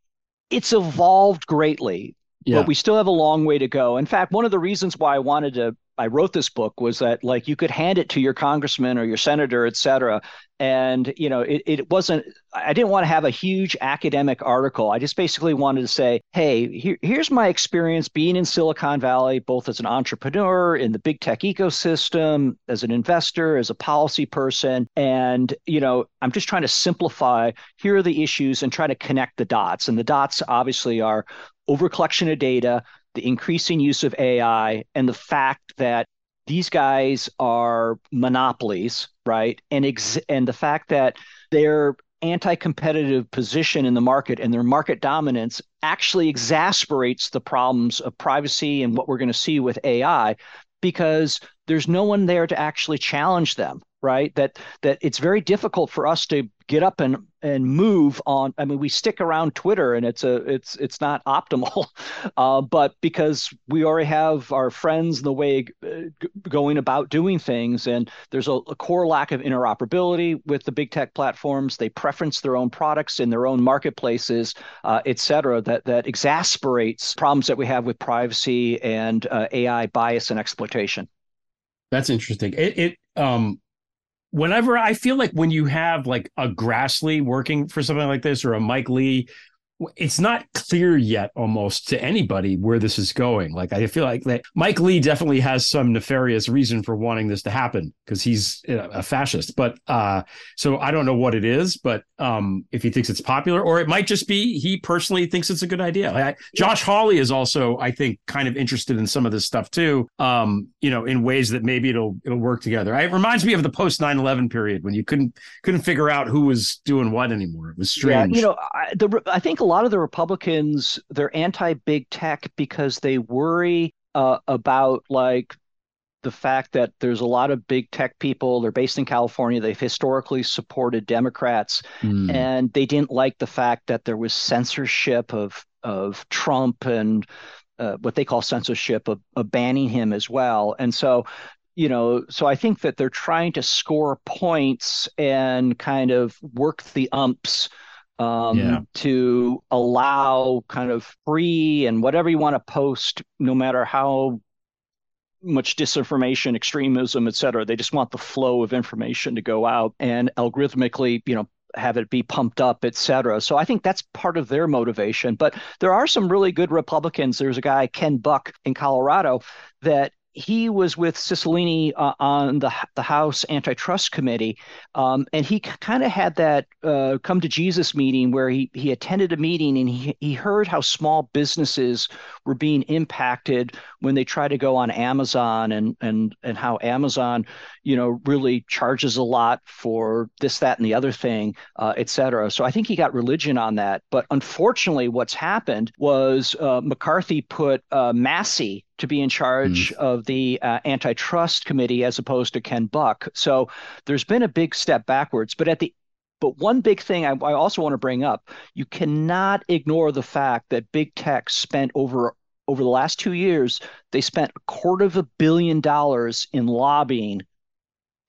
it's evolved greatly, yeah. but we still have a long way to go. In fact, one of the reasons why I wanted to I wrote this book was that like you could hand it to your congressman or your senator, et cetera. And, you know, it, it wasn't, I didn't want to have a huge academic article. I just basically wanted to say, hey, here, here's my experience being in Silicon Valley, both as an entrepreneur in the big tech ecosystem, as an investor, as a policy person. And, you know, I'm just trying to simplify here are the issues and try to connect the dots. And the dots obviously are over collection of data, the increasing use of AI, and the fact that these guys are monopolies, right? And ex- mm-hmm. and the fact that their anti-competitive position in the market and their market dominance actually exasperates the problems of privacy and what we're going to see with AI because there's no one there to actually challenge them right? That that it's very difficult for us to get up and and move on. I mean, we stick around Twitter, and it's a it's it's not optimal, uh, but because we already have our friends the way uh, going about doing things, and there's a, a, core lack of interoperability with the big tech platforms. They preference their own products in their own marketplaces, uh, et cetera. That that exasperates problems that we have with privacy and uh, AI bias and exploitation. That's interesting. It, it um whenever I feel like when you have like a Grassley working for something like this or a Mike Lee it's not clear yet almost to anybody where this is going. Like I feel like that Mike Lee definitely has some nefarious reason for wanting this to happen because he's a fascist. But uh, so I don't know what it is, but um, if he thinks it's popular, or it might just be he personally thinks it's a good idea. I, Josh Hawley is also, I think, kind of interested in some of this stuff too. Um, you know, in ways that maybe it'll it'll work together. It reminds me of the post 9-11 period when you couldn't couldn't figure out who was doing what anymore. It was strange. Yeah, you know, I, the I think a lot of the Republicans they're anti big tech because they worry uh, about like the fact that there's a lot of big tech people. They're based in California. They've historically supported Democrats, mm. and they didn't like the fact that there was censorship of of Trump and uh, what they call censorship of, of banning him as well. And so you know, so I think that they're trying to score points and kind of work the umps um, yeah. to allow kind of free and whatever you want to post, no matter how much disinformation, extremism, et cetera. They just want the flow of information to go out and algorithmically, you know, have it be pumped up, et cetera. So I think that's part of their motivation. But there are some really good Republicans. There's a guy, Ken Buck in Colorado, that he was with Cicilline uh, on the the House Antitrust Committee, um, and he kind of had that uh, come to Jesus meeting where he he attended a meeting and he he heard how small businesses were being impacted when they try to go on Amazon and and and how Amazon, you know, really charges a lot for this that and the other thing, uh, et cetera. So I think he got religion on that. But unfortunately, what's happened was uh, McCarthy put uh, Massie to be in charge mm. of the uh, antitrust committee as opposed to Ken Buck. So there's been a big step backwards. But at the but one big thing I, I also want to bring up: you cannot ignore the fact that big tech spent over over the last two years they spent a quarter of a billion dollars in lobbying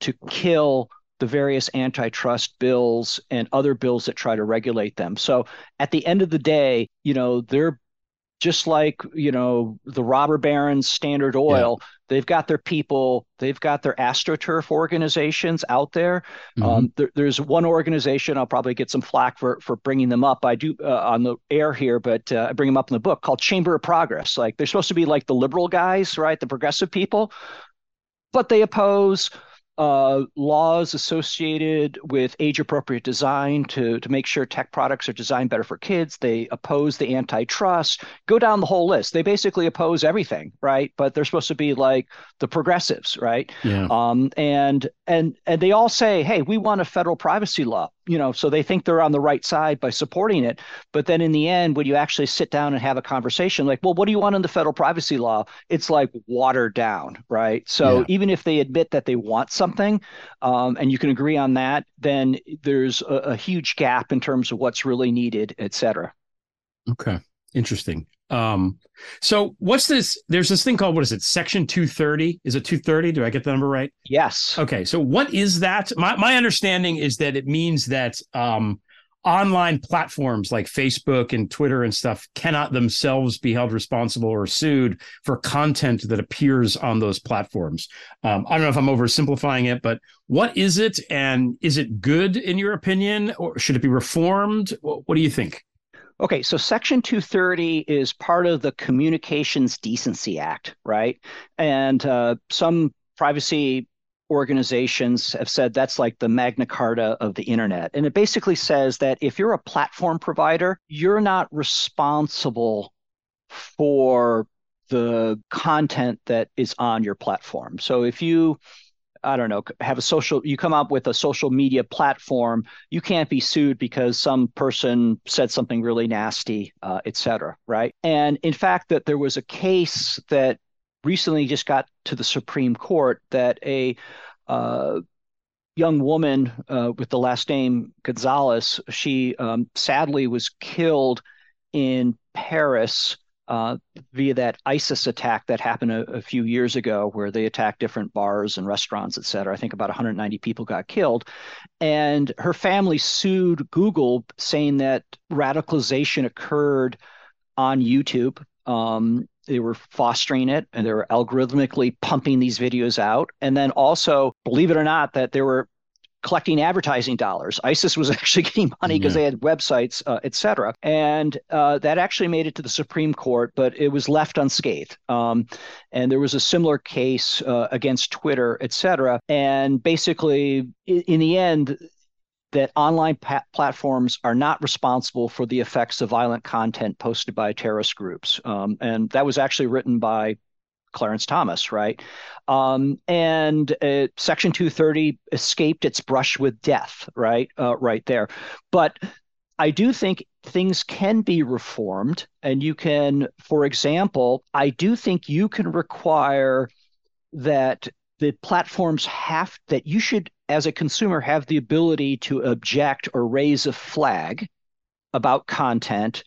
to kill the various antitrust bills and other bills that try to regulate them. So at the end of the day, you know, they're just like you know the robber barons standard oil yeah. they've got their people they've got their astroturf organizations out there, mm-hmm. um, there, there's one organization i'll probably get some flack for for bringing them up. I do uh, on the air here but uh, i bring them up in the book called chamber of progress. Like they're supposed to be like the liberal guys right? The progressive people. But they oppose uh, laws associated with age appropriate design to, to make sure tech products are designed better for kids. They oppose the antitrust, go down the whole list. They basically oppose everything, right? But they're supposed to be like the progressives, right? Yeah. Um, and and and they all say, hey, we want a federal privacy law you know, so they think they're on the right side by supporting it. But then in the end, when you actually sit down and have a conversation, like, well, what do you want in the federal privacy law? It's like watered down, right? So yeah. even if they admit that they want something, um, and you can agree on that, then there's a, a huge gap in terms of what's really needed, et cetera. Okay, interesting. Um, so what's this? There's this thing called what is it? Section 230. Is it 230? Do I get the number right? Yes. Okay. So what is that? My my understanding is that it means that um, online platforms like Facebook and Twitter and stuff cannot themselves be held responsible or sued for content that appears on those platforms. Um, I don't know if I'm oversimplifying it, but what is it, and is it good in your opinion, or should it be reformed? What, what do you think? Okay, so Section 230 is part of the Communications Decency Act, right? And uh, some privacy organizations have said that's like the Magna Carta of the internet. And it basically says that if you're a platform provider, you're not responsible for the content that is on your platform. So if you I don't know, have a social, you come up with a social media platform, you can't be sued because some person said something really nasty, uh, et cetera, right? And in fact, that there was a case that recently just got to the Supreme Court that a uh, young woman uh, with the last name Gonzalez. She um, sadly was killed in Paris uh, via that ISIS attack that happened a, a, few years ago, where they attacked different bars and restaurants, et cetera. I think about 190 people got killed. And her family sued Google, saying that radicalization occurred on YouTube. Um, they were fostering it and they were algorithmically pumping these videos out. And then also, believe it or not, that there were collecting advertising dollars. ISIS was actually getting money because yeah. they had websites, uh, et cetera. And uh, that actually made it to the Supreme Court, but it was left unscathed. Um, and there was a similar case uh, against Twitter, et cetera. And basically, in, in the end, that online platforms are not responsible for the effects of violent content posted by terrorist groups. Um, and that was actually written by Clarence Thomas, right? Um, and uh, Section 230 escaped its brush with death, right? Uh, right there. But I do think things can be reformed. And you can, for example, I do think you can require that the platforms have that you should, as a consumer, have the ability to object or raise a flag about content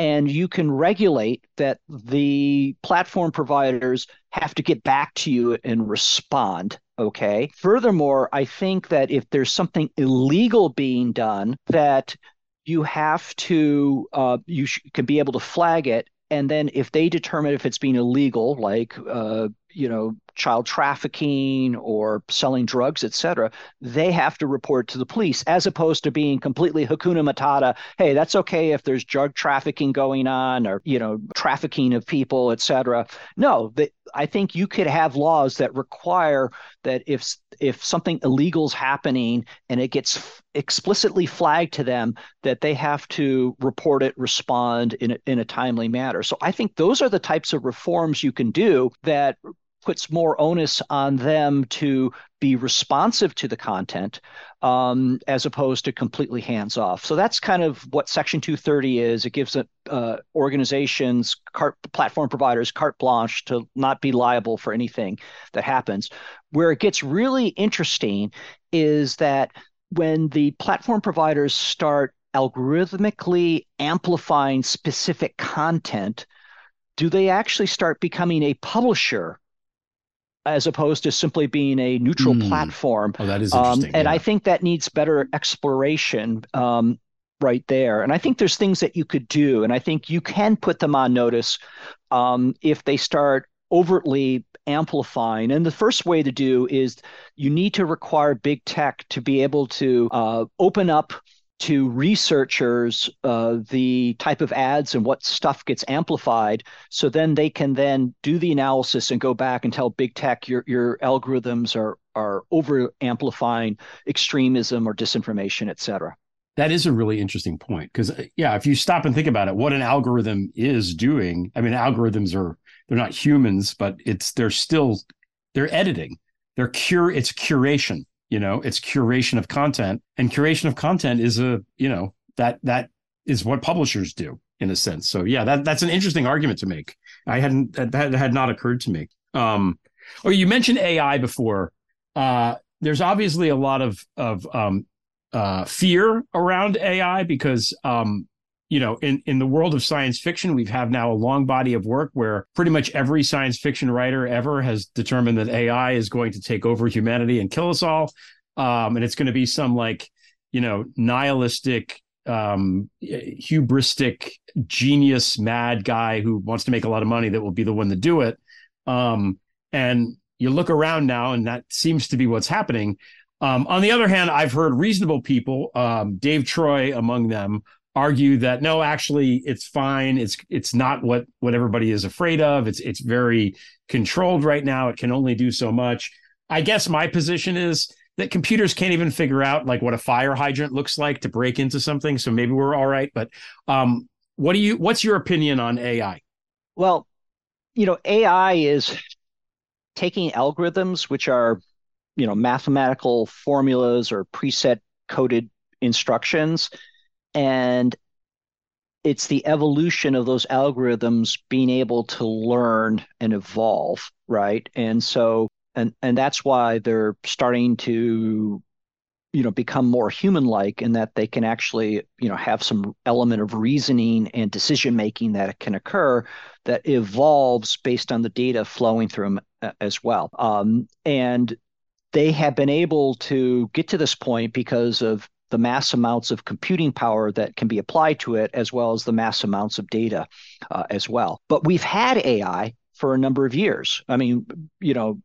and you can regulate that the platform providers have to get back to you and respond okay? Furthermore i think that if there's something illegal being done that you have to uh, you sh- can be able to flag it and then if they determine if it's being illegal like uh, you know child trafficking or selling drugs et cetera they have to report to the police as opposed to being completely hakuna matata hey that's okay if there's drug trafficking going on or you know trafficking of people et cetera. No i think you could have laws that require that if if something illegal is happening and it gets f- explicitly flagged to them that they have to report it respond in a, in a timely manner. So i think those are the types of reforms you can do that puts more onus on them to be responsive to the content um, as opposed to completely hands off. So that's kind of what Section 230 is. It gives uh, organizations, cart, platform providers, carte blanche to not be liable for anything that happens. Where it gets really interesting is that when the platform providers start algorithmically amplifying specific content, do they actually start becoming a publisher as opposed to simply being a neutral mm. platform. Oh, that is um, and yeah. I think that needs better exploration um, right there. And I think there's things that you could do, and I think you can put them on notice um, if they start overtly amplifying. And the first way to do is you need to require big tech to be able to uh, open up to researchers uh, the type of ads and what stuff gets amplified. So then they can then do the analysis and go back and tell big tech your your algorithms are are over amplifying extremism or disinformation et cetera. That is a really interesting point because uh, yeah if you stop and think about it what an algorithm is doing i mean algorithms are they're not humans but it's they're still they're editing. They're cure it's curation you know it's curation of content and curation of content is a you know that that is what publishers do in a sense. So yeah that that's an interesting argument to make. I hadn't that had not occurred to me. Um oh you mentioned ai before. Uh there's obviously a lot of of um uh fear around ai because um you know, in, in the world of science fiction, we have now a long body of work where pretty much every science fiction writer ever has determined that AI is going to take over humanity and kill us all. Um, and it's going to be some like, you know, nihilistic, um, hubristic, genius, mad guy who wants to make a lot of money that will be the one to do it. Um, and you look around now, and that seems to be what's happening. Um, on the other hand, I've heard reasonable people, um, Dave Troy among them, argue that no actually it's fine. It's it's not what what everybody is afraid of. It's it's very controlled right now. It can only do so much. I guess my position is that computers can't even figure out like what a fire hydrant looks like to break into something so maybe we're all right but um what do you what's your opinion on ai well you know ai is taking algorithms which are you know mathematical formulas or preset coded instructions and it's the evolution of those algorithms being able to learn and evolve right? And so and and that's why they're starting to you know become more human like in that they can actually you know have some element of reasoning and decision making that can occur that evolves based on the data flowing through them uh, as well. Um, and they have been able to get to this point because of the mass amounts of computing power that can be applied to it as well as the mass amounts of data uh, as well but we've had ai for a number of years i mean you know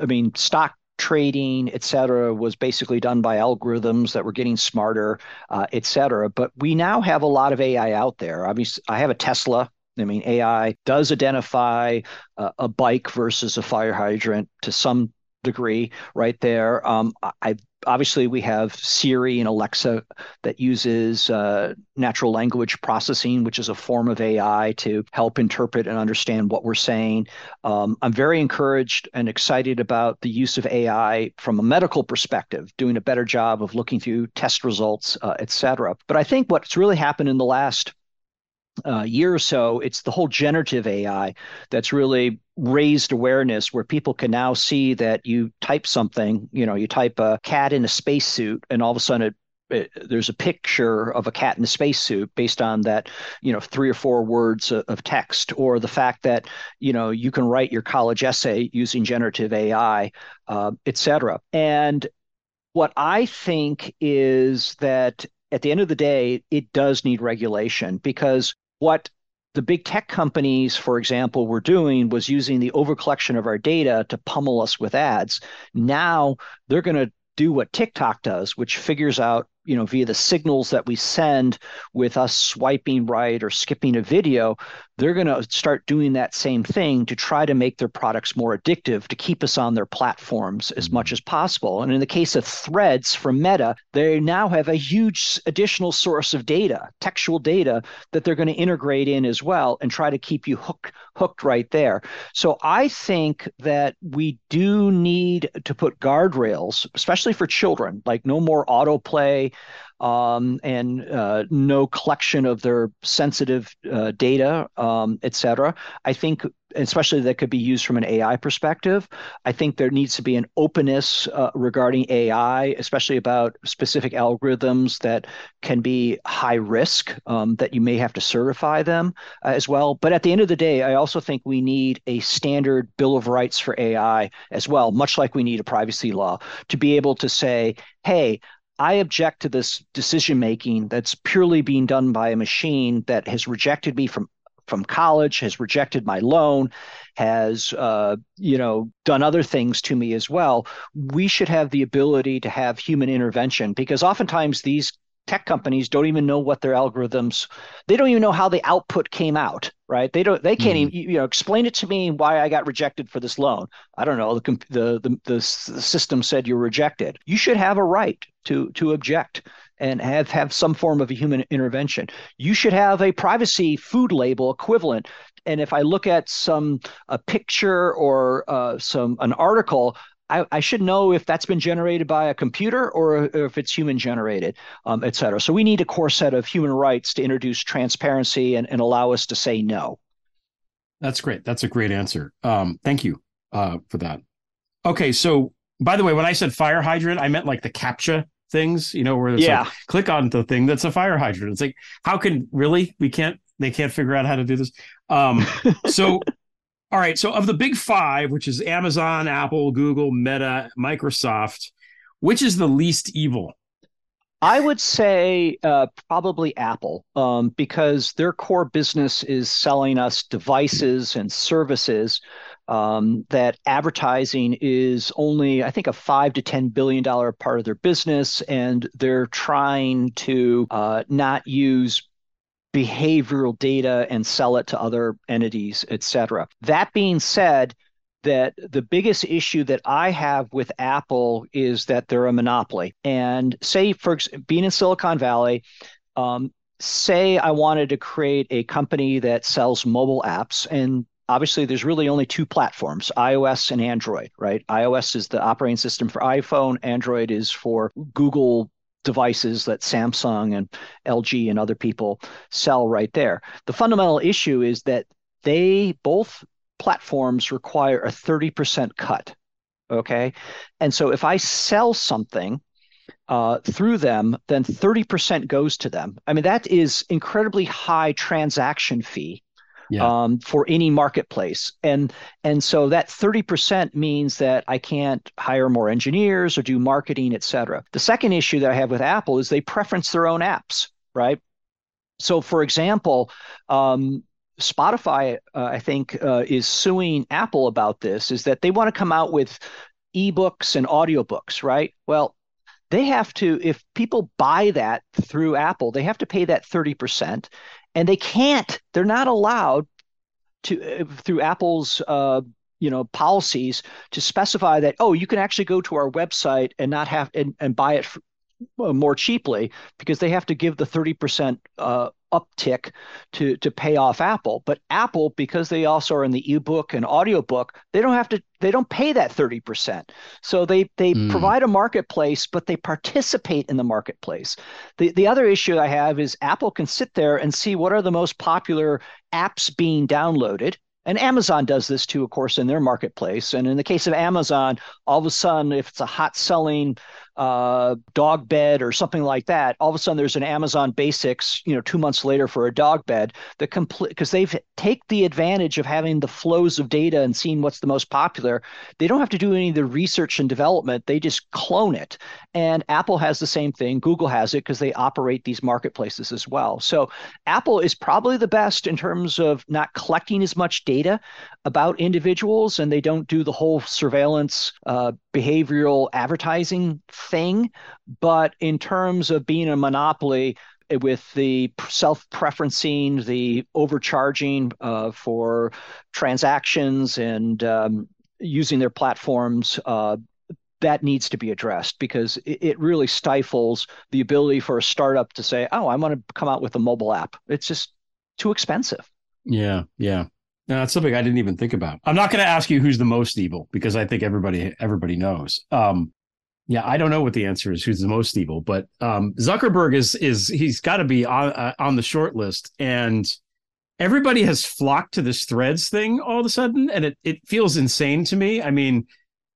i mean stock trading, et cetera, was basically done by algorithms that were getting smarter, uh, et cetera. But we now have a lot of AI out there. Obviously, I have a Tesla. I mean, AI does identify uh, a bike versus a fire hydrant to some degree right there. Um, I obviously we have Siri and Alexa that uses uh, natural language processing, which is a form of AI to help interpret and understand what we're saying. Um, I'm very encouraged and excited about the use of AI from a medical perspective, doing a better job of looking through test results, uh, et cetera. But I think what's really happened in the last uh, year or so, it's the whole generative AI that's really raised awareness where people can now see that you type something, you know, you type a cat in a spacesuit, and all of a sudden it there's a picture of a cat in a spacesuit based on that, you know, three or four words of, text, or the fact that, you know, you can write your college essay using generative AI, uh, et cetera. And what I think is that at the end of the day, it does need regulation because what the big tech companies, for example, were doing was using the overcollection of our data to pummel us with ads. Now they're going to do what TikTok does, which figures out you know via the signals that we send with us swiping right or skipping a video they're going to start doing that same thing to try to make their products more addictive to keep us on their platforms as mm-hmm. much as possible. And in the case of threads from meta they now have a huge additional source of data textual data that they're going to integrate in as well and try to keep you hooked hooked right there. So i think that we do need to put guardrails especially for children like no more autoplay um, and uh, no collection of their sensitive uh, data, um, et cetera. I think, especially that could be used from an AI perspective. I think there needs to be an openness uh, regarding AI, especially about specific algorithms that can be high risk, um, that you may have to certify them uh, as well. But at the end of the day, I also think we need a standard Bill of Rights for AI as well, much like we need a privacy law to be able to say, hey, I object to this decision making that's purely being done by a machine that has rejected me from from college, has rejected my loan, has uh, you know done other things to me as well. We should have the ability to have human intervention because oftentimes these tech companies don't even know what their algorithms they don't even know how the output came out right? They don't they can't mm-hmm. even you know explain it to me why i got rejected for this loan. I don't know the the the, the, the system said you're rejected. You should have a right to to object and have have some form of a human intervention. You should have a privacy food label equivalent. And if i look at some a picture or uh, some an article I, I, should know if that's been generated by a computer or, or if it's human generated, um, et cetera. So we need a core set of human rights to introduce transparency and, and allow us to say no. That's great. That's a great answer. Um, thank you uh, for that. Okay, so by the way, when I said fire hydrant, I meant like the CAPTCHA things, you know, where it's yeah. like click on the thing that's a fire hydrant. It's like, how can really we can't they can't figure out how to do this. Um, so all right. So of the big five, which is Amazon, Apple, Google, Meta, Microsoft, which is the least evil? I would say uh, probably Apple, um, because their core business is selling us devices and services. Um, that advertising is only, I think, a five to ten billion dollar part of their business, and they're trying to uh, not use behavioral data and sell it to other entities, et cetera. That being said, that the biggest issue that I have with Apple is that they're a monopoly. And say, for being in Silicon Valley, um, say I wanted to create a company that sells mobile apps and obviously there's really only two platforms ios and android right ios is the operating system for iphone android is for google devices that Samsung and LG and other people sell right there. The fundamental issue is that they both platforms require a 30% cut. Okay. And so if I sell something uh, through them, then 30% goes to them. I mean, that is incredibly high transaction fee yeah. um, for any marketplace. And and so that 30% means that I can't hire more engineers or do marketing, et cetera. The second issue that I have with Apple is they preference their own apps, right? So, for example, um, Spotify, uh, I think, uh, is suing Apple about this, is that they want to come out with ebooks and audiobooks, right? Well, they have to, if people buy that through Apple, they have to pay that 30%. And they can't, they're not allowed to, uh, through Apple's, uh, you know, policies to specify that, oh, you can actually go to our website and not have, and, and buy it uh, more cheaply because they have to give the 30% uh, uptick to to pay off Apple. But Apple, because they also are in the ebook and audiobook, they don't have to they don't pay that 30%. So they they mm. provide a marketplace, but they participate in the marketplace. The the other issue I have is Apple can sit there and see what are the most popular apps being downloaded and Amazon does this too, of course, in their marketplace. And in the case of Amazon, all of a sudden, if it's a hot selling uh, dog bed or something like that, all of a sudden there's an Amazon Basics, you know, two months later for a dog bed that complete because they've take the advantage of having the flows of data and seeing what's the most popular. They don't have to do any of the research and development; they just clone it. And Apple has the same thing. Google has it because they operate these marketplaces as well. So Apple is probably the best in terms of not collecting as much data about individuals, and they don't do the whole surveillance uh, behavioral advertising thing. But in terms of being a monopoly, eh, with the self-preferencing, the overcharging uh, for transactions and um, using their platforms, uh, that needs to be addressed because it, it, really stifles the ability for a startup to say, "Oh, I want to come out with a mobile app." It's just too expensive. Yeah, yeah. No, that's something I didn't even think about. I'm not going to ask you who's the most evil because I think everybody everybody knows. Um, yeah, I don't know what the answer is. Who's the most evil? But um, Zuckerberg is is he's got to be on uh, on the short list, and everybody has flocked to this Threads thing all of a sudden, and it it feels insane to me. I mean,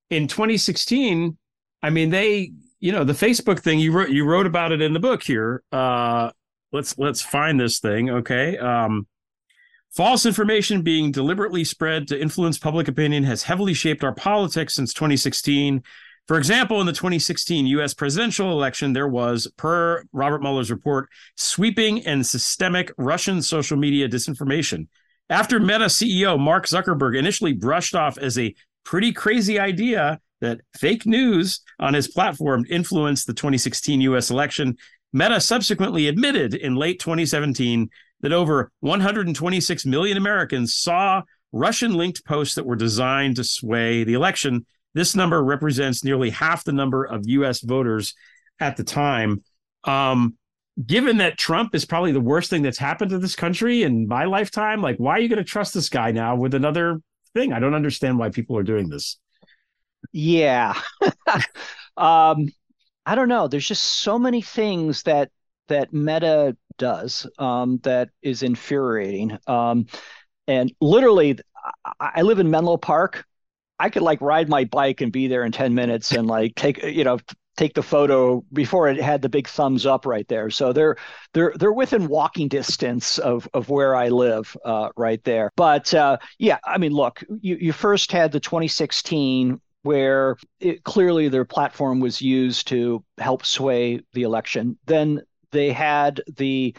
in 2016, I mean they, you know, the Facebook thing you wrote you wrote about it in the book here. Uh, let's let's find this thing, okay? Um, False information being deliberately spread to influence public opinion has heavily shaped our politics since 2016. For example, in the 2016 US presidential election, there was, per Robert Mueller's report, sweeping and systemic Russian social media disinformation. After Meta CEO Mark Zuckerberg initially brushed off as a pretty crazy idea that fake news on his platform influenced the 2016 US election, Meta subsequently admitted in late 2017 that over 126 million Americans saw Russian linked posts that were designed to sway the election. This number represents nearly half the number of US voters at the time. Um, given that Trump is probably the worst thing that's happened to this country in my lifetime, like, why are you going to trust this guy now with another thing? I don't understand why people are doing this. Yeah. um, I don't know. There's just so many things that that Meta does um, that is infuriating. Um, and literally, I, live in Menlo Park. I could like ride my bike and be there in 10 minutes and like take, you know, take the photo before it had the big thumbs up right there. So they're they're they're within walking distance of of where I live uh, right there. But uh, yeah, I mean, look, you you first had the 2016 where it, clearly their platform was used to help sway the election. Then they had the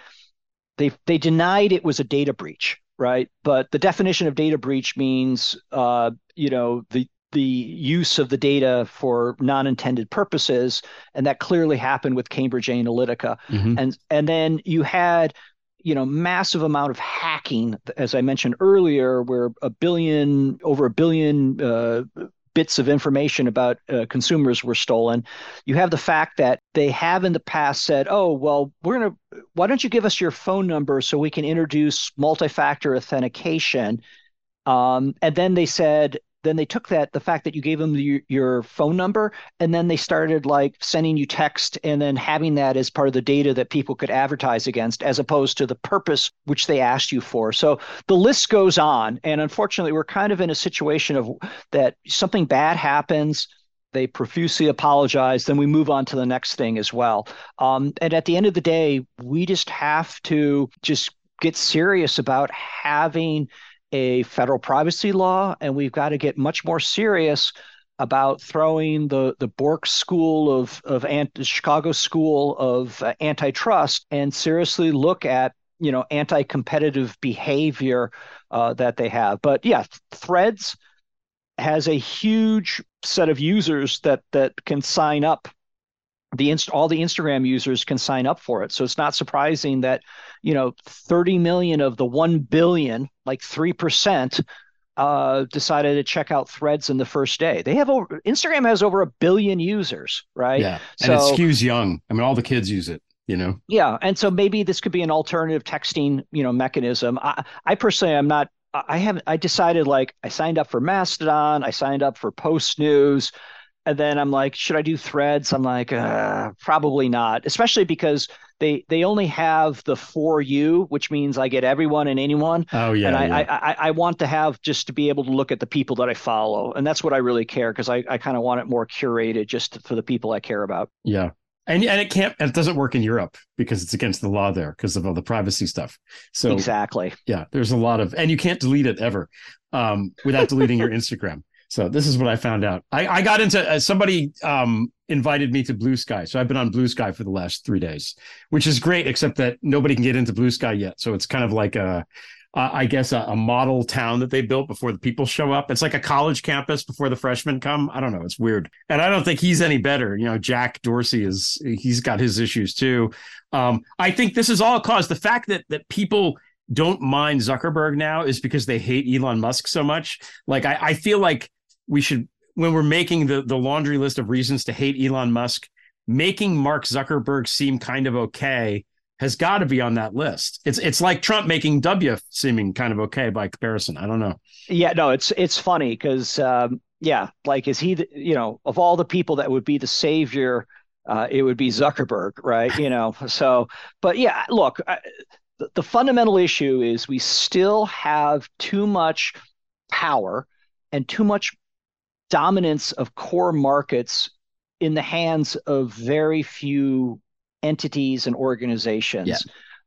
they they denied it was a data breach, right? But the definition of data breach means uh, you know the the use of the data for non-intended purposes, and that clearly happened with Cambridge Analytica. Mm-hmm. And and then you had you know massive amount of hacking, as I mentioned earlier, where a billion over a billion uh, bits of information about uh, consumers were stolen. You have the fact that they have in the past said, "Oh, well, we're going to why don't you give us your phone number so we can introduce multi-factor authentication?" Um, and then they said, then they took that the fact that you gave them the, your phone number and then they started like sending you text and then having that as part of the data that people could advertise against as opposed to the purpose which they asked you for. So the list goes on and unfortunately we're kind of in a situation of that something bad happens they profusely apologize then we move on to the next thing as well. Um, and at the end of the day we just have to just get serious about having a federal privacy law and we've got to get much more serious about throwing the the Bork School of of Chicago School of uh, antitrust and seriously look at you know anti-competitive behavior uh, that they have. But yeah, Threads has a huge set of users that that can sign up. The inst- all the Instagram users can sign up for it, so it's not surprising that you know 30 million of the 1 billion, like three percent, uh, decided to check out Threads in the first day. They have over Instagram has over a billion users, right? Yeah, and so, it skews young. I mean, all the kids use it. You know. Yeah, and so maybe this could be an alternative texting, you know, mechanism. I, I personally, am not. I haven't. I decided like I signed up for Mastodon. I signed up for Post News. And then I'm like, should I do threads? I'm like, uh, probably not, especially because they they only have the for you, which means I get everyone and anyone. Oh yeah. And I, yeah. I, I, I want to have just to be able to look at the people that I follow, and that's what I really care because I, I kind of want it more curated just for the people I care about. Yeah. And, and it can't it doesn't work in Europe because it's against the law there because of all the privacy stuff. So exactly, yeah, there's a lot of and you can't delete it ever um, without deleting your Instagram. So this is what I found out. I, I got into uh, somebody um, invited me to Blue Sky, so I've been on Blue Sky for the last three days, which is great. Except that nobody can get into Blue Sky yet, so it's kind of like a, uh, I guess a, a, model town that they built before the people show up. It's like a college campus before the freshmen come. I don't know. It's weird, and I don't think he's any better. You know, Jack Dorsey is he's got his issues too. Um, I think this is all caused the fact that that people don't mind Zuckerberg now is because they hate Elon Musk so much. Like I, I feel like we should when we're making the the laundry list of reasons to hate Elon Musk, making Mark Zuckerberg seem kind of okay has got to be on that list. It's it's like Trump making W seeming kind of okay by comparison. I don't know. Yeah, no, it's it's funny because um, yeah, like is he the, you know of all the people that would be the savior, uh, it would be Zuckerberg, right? You know, so but yeah, look, I, the, the fundamental issue is we still have too much power and too much dominance of core markets in the hands of very few entities and organizations. Yeah.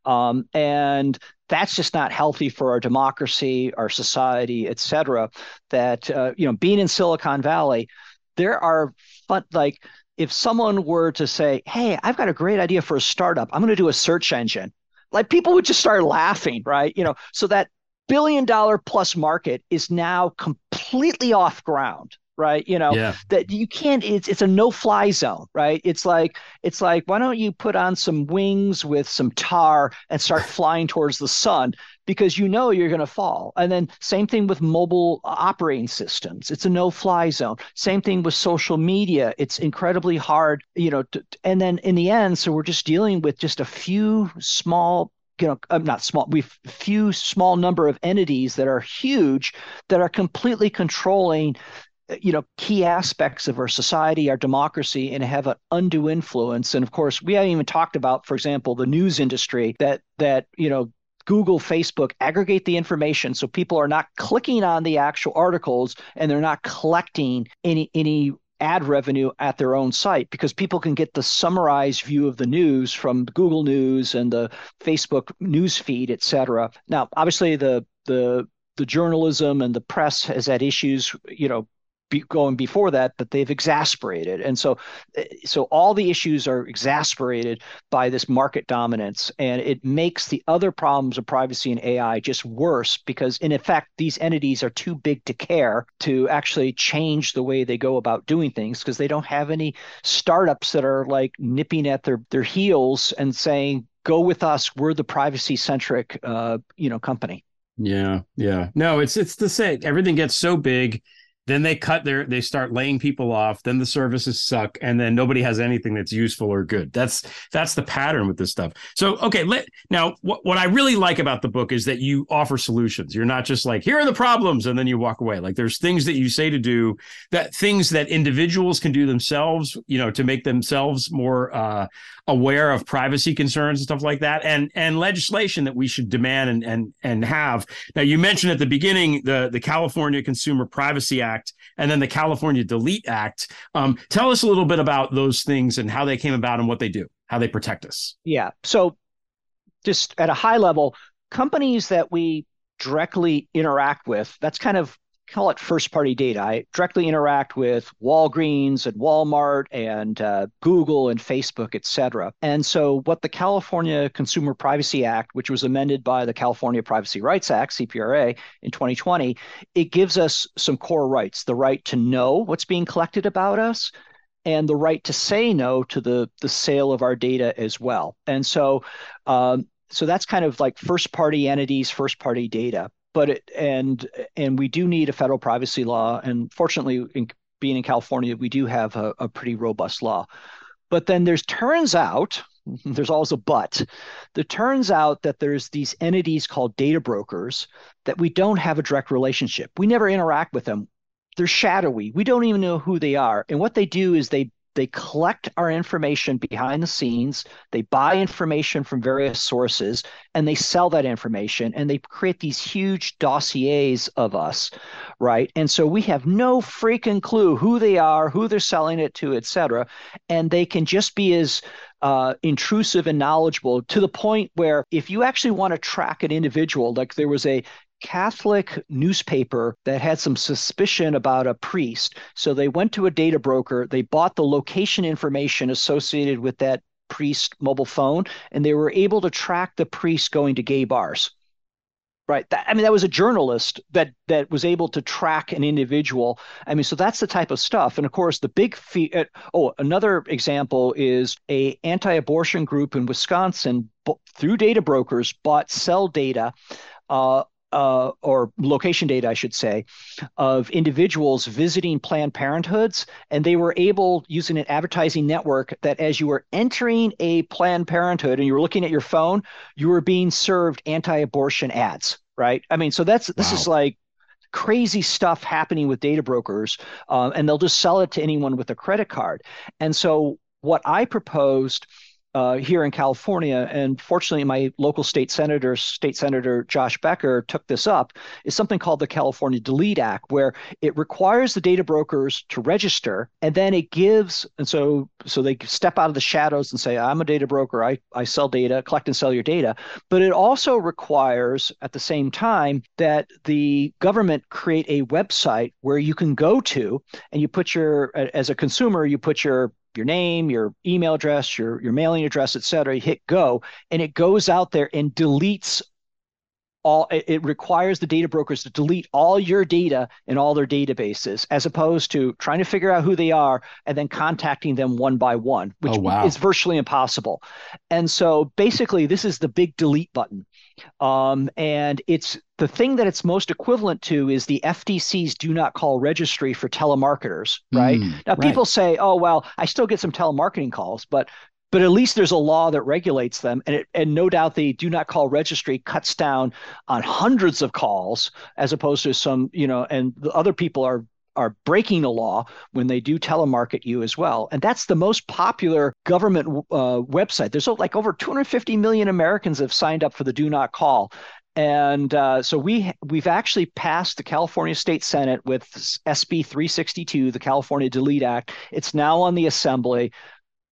Um, and that's just not healthy for our democracy, our society, et cetera. That, uh, you know, being in Silicon Valley, there are fun, like, if someone were to say, Hey, I've got a great idea for a startup, I'm going to do a search engine, like people would just start laughing, right? You know, so that billion dollar plus market is now completely off ground right? You know yeah. that you can't it's it's a no fly zone right? It's like it's like why don't you put on some wings with some tar and start flying towards the sun? Because you know you're going to fall. And then same thing with mobile operating systems. It's a no fly zone. Same thing with social media. It's incredibly hard you know to, and then in the end so we're just dealing with just a few small you know, uh, not small, we few small number of entities that are huge that are completely controlling you know key aspects of our society our democracy and have an undue influence and of course we haven't even talked about for example the news industry that that you know Google, Facebook aggregate the information so people are not clicking on the actual articles and they're not collecting any any ad revenue at their own site because people can get the summarized view of the news from Google News and the Facebook news feed, et cetera. Now, obviously, the the the journalism and the press has had issues, you know, be going before that, but they've exasperated. And so, eh, so all the issues are exasperated by this market dominance, and it makes the other problems of privacy and AI just worse because, in effect, these entities are too big to care to actually change the way they go about doing things because they don't have any startups that are like nipping at their their heels and saying, "Go with us. We're the privacy centric, uh, you know, company." Yeah, yeah. No, it's it's the same. Everything gets so big then they cut their they start laying people off. Then the services suck and then nobody has anything that's useful or good. That's that's the pattern with this stuff. So okay let now what, what i really like about the book is that you offer solutions. You're not just like here are the problems and then you walk away. Like there's things that you say to do that things that individuals can do themselves you know to make themselves more uh, aware of privacy concerns and stuff like that and and legislation that we should demand and and and have. Now you mentioned at the beginning the the california consumer privacy act Act and then the California Delete Act. Um, tell us a little bit about those things and how they came about and what they do, how they protect us. Yeah. So, just at a high level, companies that we directly interact with, that's kind of call it first party data. I directly interact with Walgreens and Walmart and uh, Google and Facebook, et cetera. And so, what the California Consumer Privacy Act, which was amended by the California Privacy Rights Act, CPRA, in 2020, it gives us some core rights the right to know what's being collected about us. And the right to say no to the, the sale of our data as well. And so, um, so that's kind of like first party entities, first party data but it, and and we do need a federal privacy law and fortunately in, being in california we do have a, a pretty robust law. But then there's turns out there's always a but there turns out that there's these entities called data brokers that we don't have a direct relationship. We never interact with them. They're shadowy. We don't even know who they are. And what they do is they they collect our information behind the scenes. They buy information from various sources and they sell that information and they create these huge dossiers of us right? And so we have no freaking clue who they are who they're selling it to et cetera. And they can just be as uh, intrusive and knowledgeable to the point where if you actually want to track an individual like there was a Catholic newspaper that had some suspicion about a priest. So they went to a data broker, they bought the location information associated with that priest mobile phone, and they were able to track the priest going to gay bars. Right. That, I mean, that was a journalist that that was able to track an individual. I mean, so that's the type of stuff. And of course, the big fee. Uh, oh, another example is a anti-abortion group in Wisconsin through data brokers bought cell data uh, uh, or location data, I should say, of individuals visiting Planned Parenthoods, and they were able using an advertising network that as you were entering a Planned Parenthood and you were looking at your phone, you were being served anti-abortion ads. Right? I mean, so that's this wow. is like crazy stuff happening with data brokers, uh, and they'll just sell it to anyone with a credit card. And so what I proposed uh, here in California, and fortunately, my local state senator, State Senator Josh Becker, took this up, is something called the California Delete Act, where it requires the data brokers to register, and then it gives, and so so they step out of the shadows and say, "I'm a data broker. I I sell data, collect and sell your data," but it also requires, at the same time, that the government create a website where you can go to, and you put your, as a consumer, you put your your name, your email address, your your mailing address, et cetera. You hit go, and it goes out there and deletes all. It requires the data brokers to delete all your data in all their databases, as opposed to trying to figure out who they are and then contacting them one by one, which oh, wow. is virtually impossible. And so, basically, this is the big delete button. Um, and it's the thing that it's most equivalent to is the FTC's do not call registry for telemarketers, right? Mm, now, right. people say, oh, well, I still get some telemarketing calls, but but at least there's a law that regulates them and it, and no doubt the do not call registry cuts down on hundreds of calls as opposed to some you know and the other people are are breaking the law when they do telemarket you as well. And that's the most popular government uh, website. There's like over 250 million Americans have signed up for the Do Not Call. And uh, so we we've actually passed the California State Senate with SB 362, the California Delete Act. It's now on the Assembly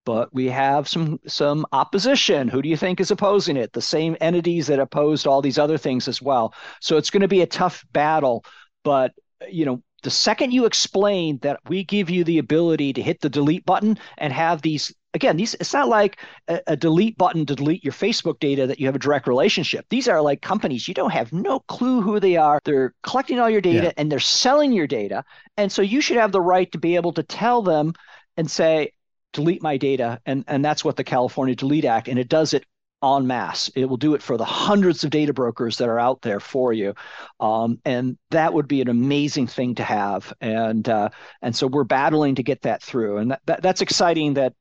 but we have some some opposition. Who do you think is opposing it? The same entities that opposed all these other things as well. So it's going to be a tough battle, but you know, the second you explain that we give you the ability to hit the delete button and have these again these it's not like a, a, delete button to delete your facebook data that you have a direct relationship. These are like companies. You don't have no clue who they are. They're collecting all your data yeah. and they're selling your data. And so you should have the right to be able to tell them and say delete my data. And and that's what the california delete act and it does it en masse. It will do it for the hundreds of data brokers that are out there for you, um, and that would be an amazing thing to have. And uh, and so we're battling to get that through, and that, that that's exciting. That,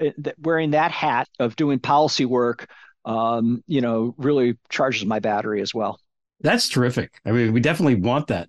uh, that wearing that hat of doing policy work, um, you know, really charges my battery as well. That's terrific. I mean, we definitely want that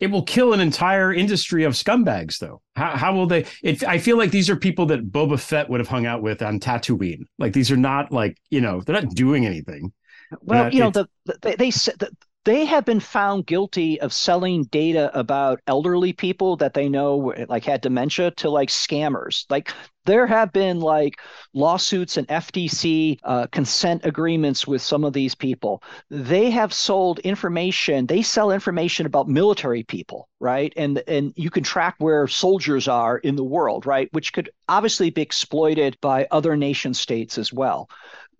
it will kill an entire industry of scumbags, though. How, how will they? It, I feel like these are people that Boba Fett would have hung out with on Tatooine. Like these are not like you know they're not doing anything. Well, not, you know the, the, they, they said that they have been found guilty of selling data about elderly people that they know like had dementia to like scammers like there have been like lawsuits and FTC uh, consent agreements with some of these people. They have sold information. They sell information about military people, right? And and you can track where soldiers are in the world, right? Which could obviously be exploited by other nation states as well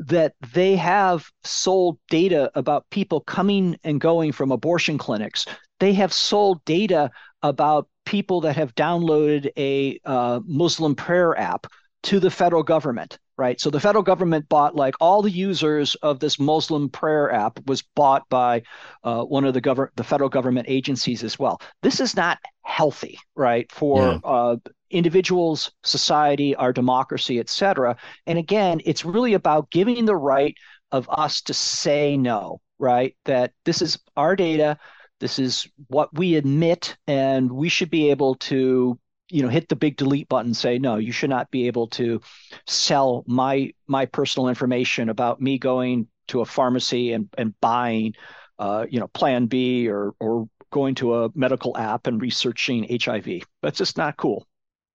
that they have sold data about people coming and going from abortion clinics. They have sold data about people that have downloaded a uh, Muslim prayer app to the federal government, right? So the federal government bought like all the users of this Muslim prayer app was bought by uh, one of the government, the federal government agencies as well. This is not healthy, right, for yeah. uh, individuals, society, our democracy, et cetera. And again, it's really about giving the right of us to say no, right? That this is our data, this is what we admit, and we should be able to you know hit the big delete button say no you should not be able to sell my my personal information about me going to a pharmacy and and buying uh, you know plan b or or going to a medical app and researching hiv that's just not cool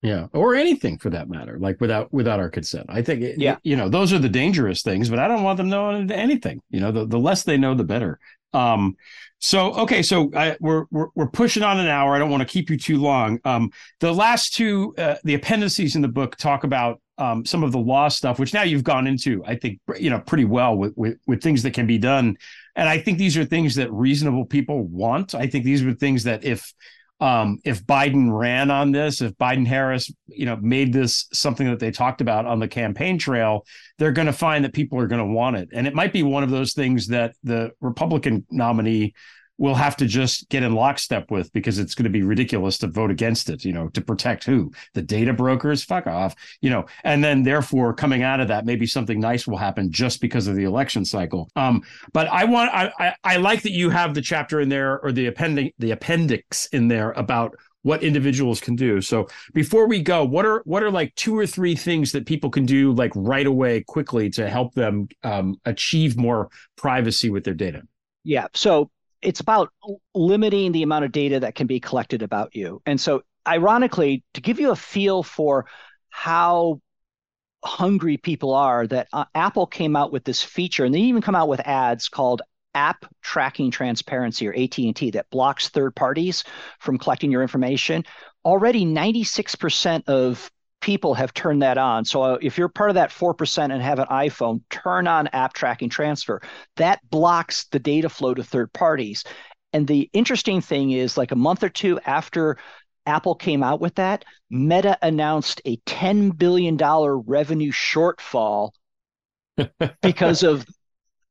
yeah, or anything for that matter, like without without our consent. I think it, yeah, you know, those are the dangerous things, but I don't want them knowing anything. You know, the, the less they know, the better. Um, so okay, so I, we're, we're we're pushing on an hour. I don't want to keep you too long. Um, the last two, uh, the appendices in the book talk about um, some of the law stuff, which now you've gone into, I think, you know, pretty well with, with with things that can be done. And I think these are things that reasonable people want. I think these are things that if um, if Biden ran on this, if Biden Harris, you know, made this something that they talked about on the campaign trail, they're going to find that people are going to want it. And it might be one of those things that the Republican nominee we'll have to just get in lockstep with because it's going to be ridiculous to vote against it, you know, to protect who? The data brokers? Fuck off, you know, and then therefore coming out of that, maybe something nice will happen just because of the election cycle. Um, but I want, I, I, I like that you have the chapter in there or the appendix, the appendix in there about what individuals can do. So before we go, what are what are like two or three things that people can do like right away quickly to help them um, achieve more privacy with their data? Yeah. So it's about limiting the amount of data that can be collected about you. And so, ironically, to give you a feel for how hungry people are, that uh, Apple came out with this feature, and they even come out with ads called app tracking transparency or ATT that blocks third parties from collecting your information. Already 96% of people have turned that on. So uh, if you're part of that 4% and have an iPhone, turn on app tracking transfer. That blocks the data flow to third parties. And the interesting thing is, like a month or two after Apple came out with that, Meta announced a $10 billion revenue shortfall because of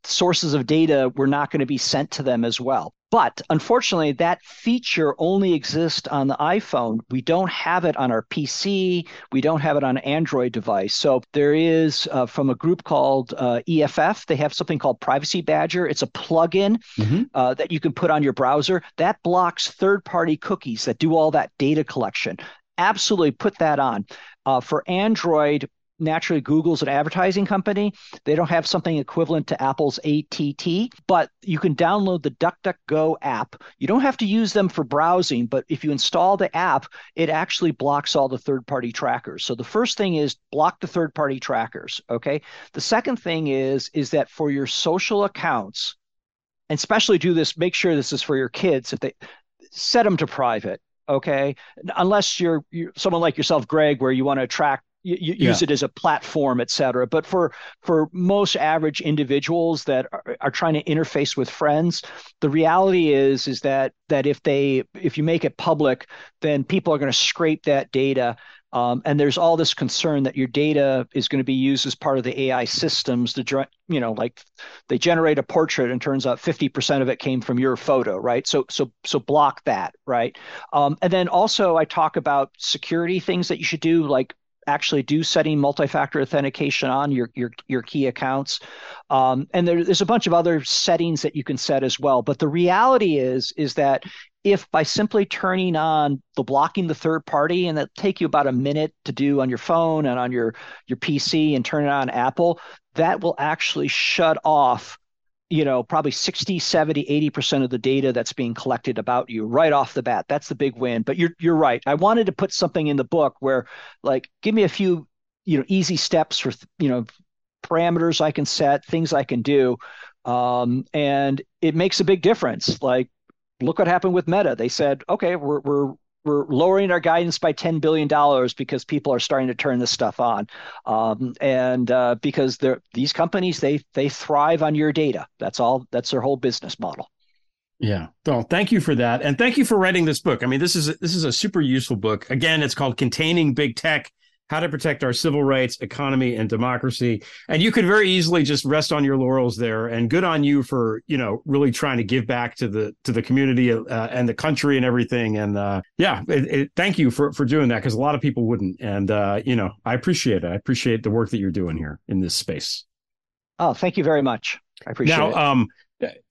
sources of data were not going to be sent to them as well. But unfortunately, that feature only exists on the iPhone. We don't have it on our PC. We don't have it on an Android device. So there is uh, from a group called uh, EFF. They have something called Privacy Badger. It's a plugin mm-hmm. uh, that you can put on your browser that blocks third-party cookies that do all that data collection. Absolutely, put that on. Uh, for Android, naturally Google's an advertising company. They don't have something equivalent to Apple's ATT, but you can download the DuckDuckGo app. You don't have to use them for browsing, but if you install the app, it actually blocks all the third-party trackers. So the first thing is block the third-party trackers, okay? The second thing is is that for your social accounts, and especially do this, make sure this is for your kids if they set them to private okay unless you're, you're, someone like yourself greg where you want to track you, you yeah. use it as a platform, et cetera. But for for most average individuals that are, are, trying to interface with friends, the reality is is that that if they if you make it public, then people are going to scrape that data. Um, and there's all this concern that your data is going to be used as part of the AI systems to, you know, like they generate a portrait and turns out 50% of it came from your photo, right? So, so, so block that, right? Um, and then also I talk about security things that you should do, like actually do setting multi-factor authentication on your your, your key accounts. Um, and there, there's a bunch of other settings that you can set as well. But the reality is is that if by simply turning on the blocking the third party and that take you about a minute to do on your phone and on your your pc and turn it on apple that will actually shut off you know, probably 60, 70, 80% of the data that's being collected about you right off the bat. That's the big win. But you're you're right. I wanted to put something in the book where like give me a few, you know, easy steps for, you know, parameters I can set, things I can do. Um, and it makes a big difference. Like look what happened with Meta. They said, okay, we're we're we're lowering our guidance by $10 billion because people are starting to turn this stuff on. Um, and uh, because these companies, they, they thrive on your data. That's all, that's their whole business model. Yeah. Well, thank you for that. And thank you for writing this book. I mean, this is, this is a super useful book. Again, it's called Containing Big Tech how to protect our civil rights, economy, and democracy. And you could very easily just rest on your laurels there. And good on you for you know really trying to give back to the to the community uh, and the country and everything. And uh, yeah, it, it, thank you for for doing that because a lot of people wouldn't. And uh, you know, I appreciate it. I appreciate the work that you're doing here in this space. Oh, thank you very much. I appreciate now, it. Um,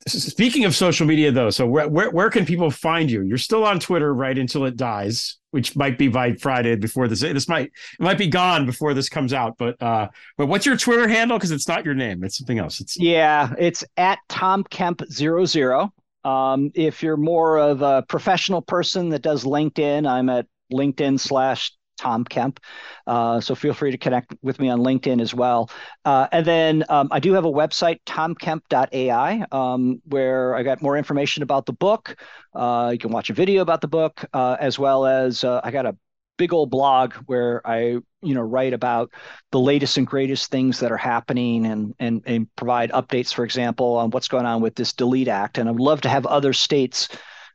Speaking of social media, though, so where, where where can people find you? You're still on Twitter, right, until it dies, which might be by Friday before this. This might it might be gone before this comes out. But uh, but what's your Twitter handle? Because it's not your name; it's something else. It's yeah, it's at Tom Kemp zero zero. Um, if you're more of a professional person that does LinkedIn, I'm at LinkedIn slash Tom Kemp. Uh, so feel free to connect with me on LinkedIn as well. Uh, and then um, I do have a website, tomkemp.ai, um, where I got more information about the book. Uh, you can watch a video about the book, uh, as well as uh, I got a big old blog where I you know write about the latest and greatest things that are happening and and and provide updates, for example, on what's going on with this Delete Act. And I would love to have other states,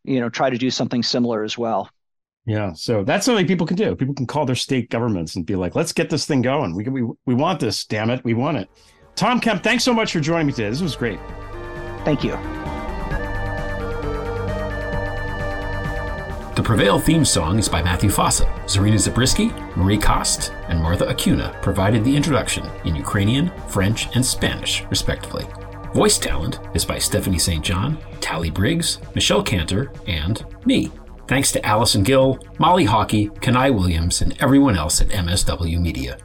you know, try to do something similar as well. Yeah, so that's something people can do. People can call their state governments and be like, "Let's get this thing going. We we we want this. Damn it, we want it." Tom Kemp, thanks so much for joining me today. This was great. Thank you. The Prevail theme song is by Matthew Fossa. Zarina Zabrisky, Marie Kost, and Martha Acuna provided the introduction in Ukrainian, French, and Spanish, respectively. Voice talent is by Stephanie St. John, Tally Briggs, Michelle Cantor, and me, Thanks to Allison Gill, Molly Hockey, Kenai Williams, and everyone else at MSW Media.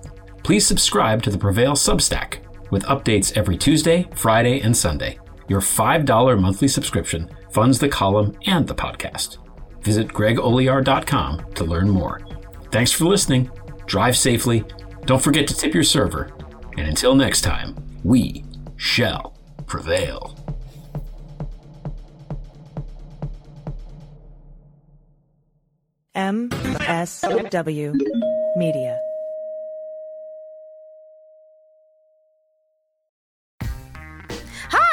Please subscribe to the Prevail Substack with updates every Tuesday, Friday, and Sunday. Your $5 monthly subscription funds the column and the podcast. Visit gregolear.com to learn more. Thanks for listening. Drive safely. Don't forget to tip your server. And until next time, we shall prevail. MSW Media.